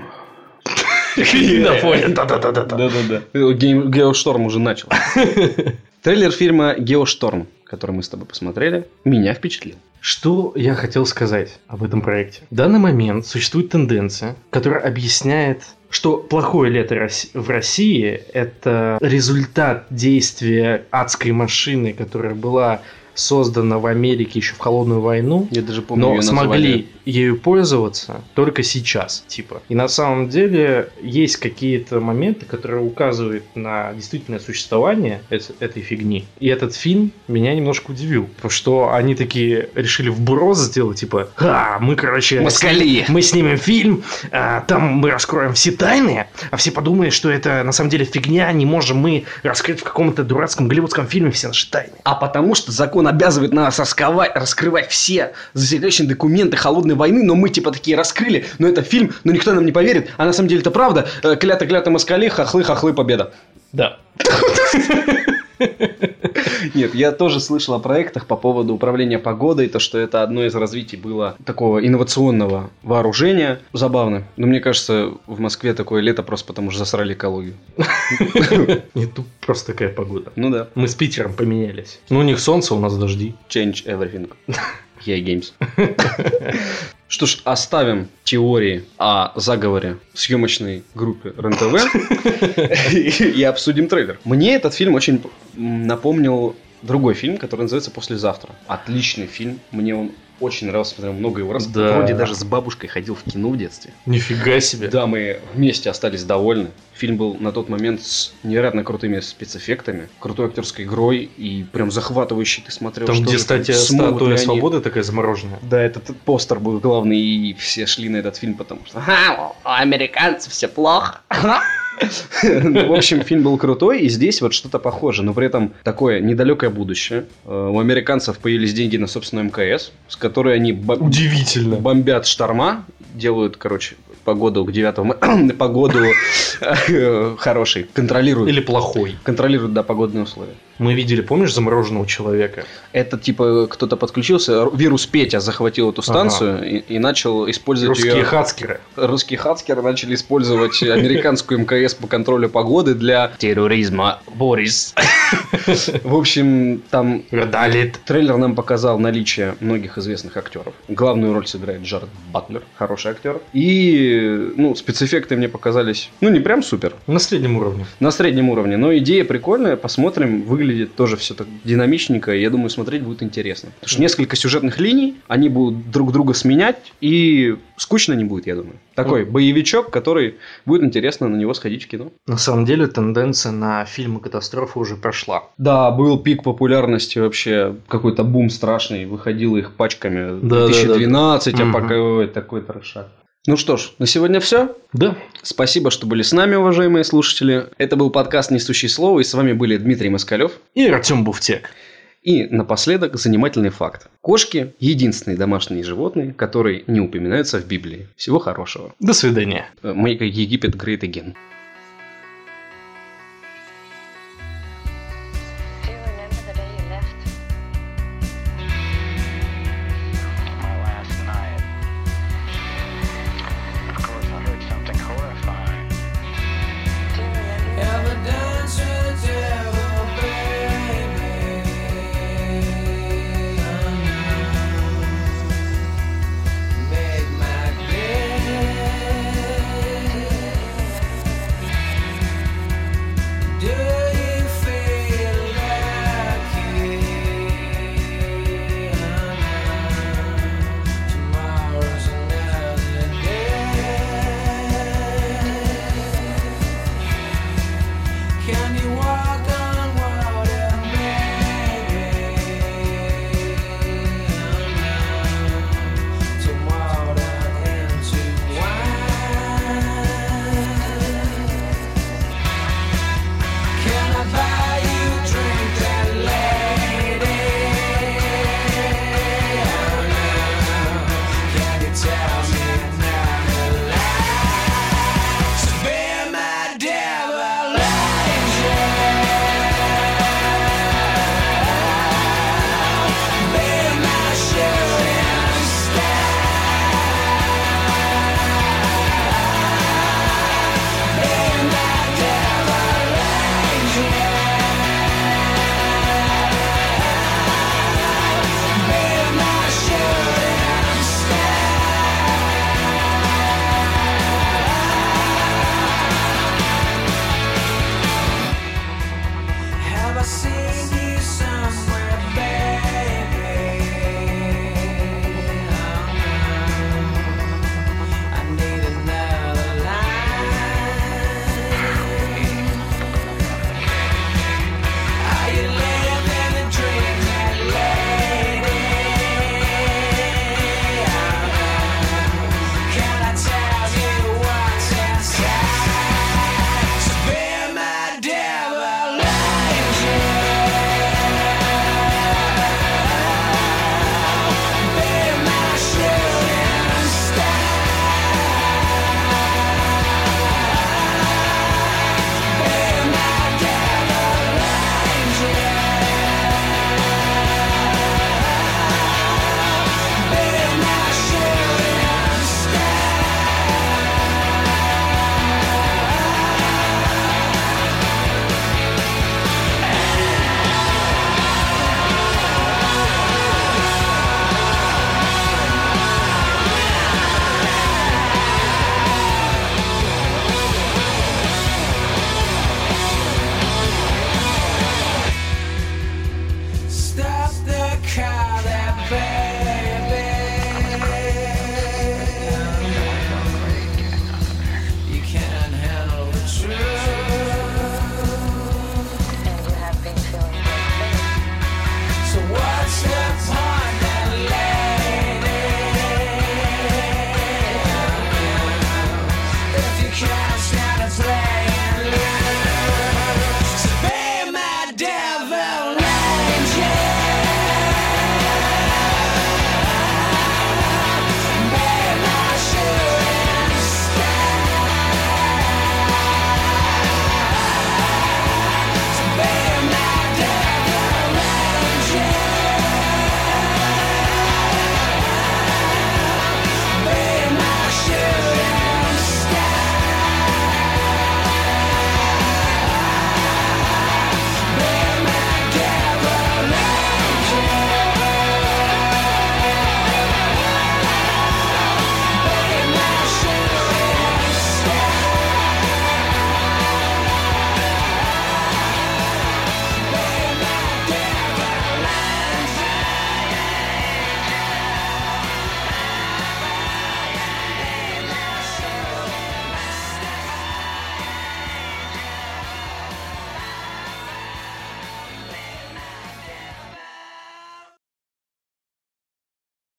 На фоне. Да-да-да. Ге- Геошторм уже начал. Трейлер фильма Геошторм, который мы с тобой посмотрели, меня впечатлил. Что я хотел сказать об этом проекте? В данный момент существует тенденция, которая объясняет, что плохое лето в России – это результат действия адской машины, которая была создана в Америке еще в холодную войну, Я даже помню, но её смогли назвали. ею пользоваться только сейчас, типа. И на самом деле есть какие-то моменты, которые указывают на действительное существование эт- этой фигни. И этот фильм меня немножко удивил, потому что они такие решили вброс сделать, типа, а, мы, короче, Москали. мы снимем фильм, а, там мы раскроем все тайны, а все подумают, что это на самом деле фигня, не можем мы раскрыть в каком-то дурацком голливудском фильме все наши тайны. А потому что закон обязывает нас расковать, раскрывать все засекреченные документы холодной войны, но мы типа такие раскрыли, но это фильм, но никто нам не поверит, а на самом деле это правда. Э, Клята-клята москали, хохлы-хохлы, победа. Да. Нет, я тоже слышал о проектах по поводу управления погодой, то, что это одно из развитий было такого инновационного вооружения. Забавно. Но мне кажется, в Москве такое лето просто потому, что засрали экологию. Не тут просто такая погода. Ну да. Мы с Питером поменялись. Ну, у них солнце, у нас дожди. Change everything. EA Games. Что ж, оставим теории о заговоре съемочной группе РЕН-ТВ и обсудим трейлер. Мне этот фильм очень напомнил другой фильм, который называется «Послезавтра». Отличный фильм. Мне он очень нравился, смотрел много его раз. Да. Вроде даже с бабушкой ходил в кино в детстве. Нифига себе. Да, мы вместе остались довольны. Фильм был на тот момент с невероятно крутыми спецэффектами, крутой актерской игрой и прям захватывающий ты смотрел. Там, что где, кстати, статуя они- свободы такая замороженная. Да, этот постер был главный, и все шли на этот фильм, потому что... «Ха, у американцев все плохо. Ну, В общем, фильм был крутой, и здесь вот что-то похоже, но при этом такое недалекое будущее. Э, У американцев появились деньги на собственную МКС, с которой они Удивительно. бомбят шторма, делают, короче, погоду к 9 погоду э, хороший, контролируют. Или плохой. Контролируют, да, погодные условия. Мы видели, помнишь, замороженного человека? Это типа кто-то подключился, вирус Петя захватил эту станцию и, и начал использовать Русские ее. хацкеры. Русские хацкеры начали использовать американскую МКС по контролю погоды для терроризма. Борис. В общем, там Гадалит. трейлер нам показал наличие многих известных актеров. Главную роль сыграет Джаред Батлер, хороший актер. И, ну, спецэффекты мне показались, ну, не прям супер, На среднем уровне. на среднем уровне. Но идея прикольная, посмотрим. Выглядит тоже все так динамичненько. и Я думаю, смотреть будет интересно. Потому что несколько сюжетных линий, они будут друг друга сменять, и скучно не будет, я думаю. Такой боевичок, который будет интересно на него сходить в кино. На самом деле, тенденция на фильмы катастрофы уже прошла. Да, был пик популярности вообще, какой-то бум страшный, выходило их пачками. Да, да, 2012, а пока ой, такой трешак. Ну что ж, на сегодня все. Да. Спасибо, что были с нами, уважаемые слушатели. Это был подкаст «Несущий слово», и с вами были Дмитрий Москалев. И Артем Буфтек. И напоследок занимательный факт. Кошки – единственные домашние животные, которые не упоминаются в Библии. Всего хорошего. До свидания. Make Египет great again.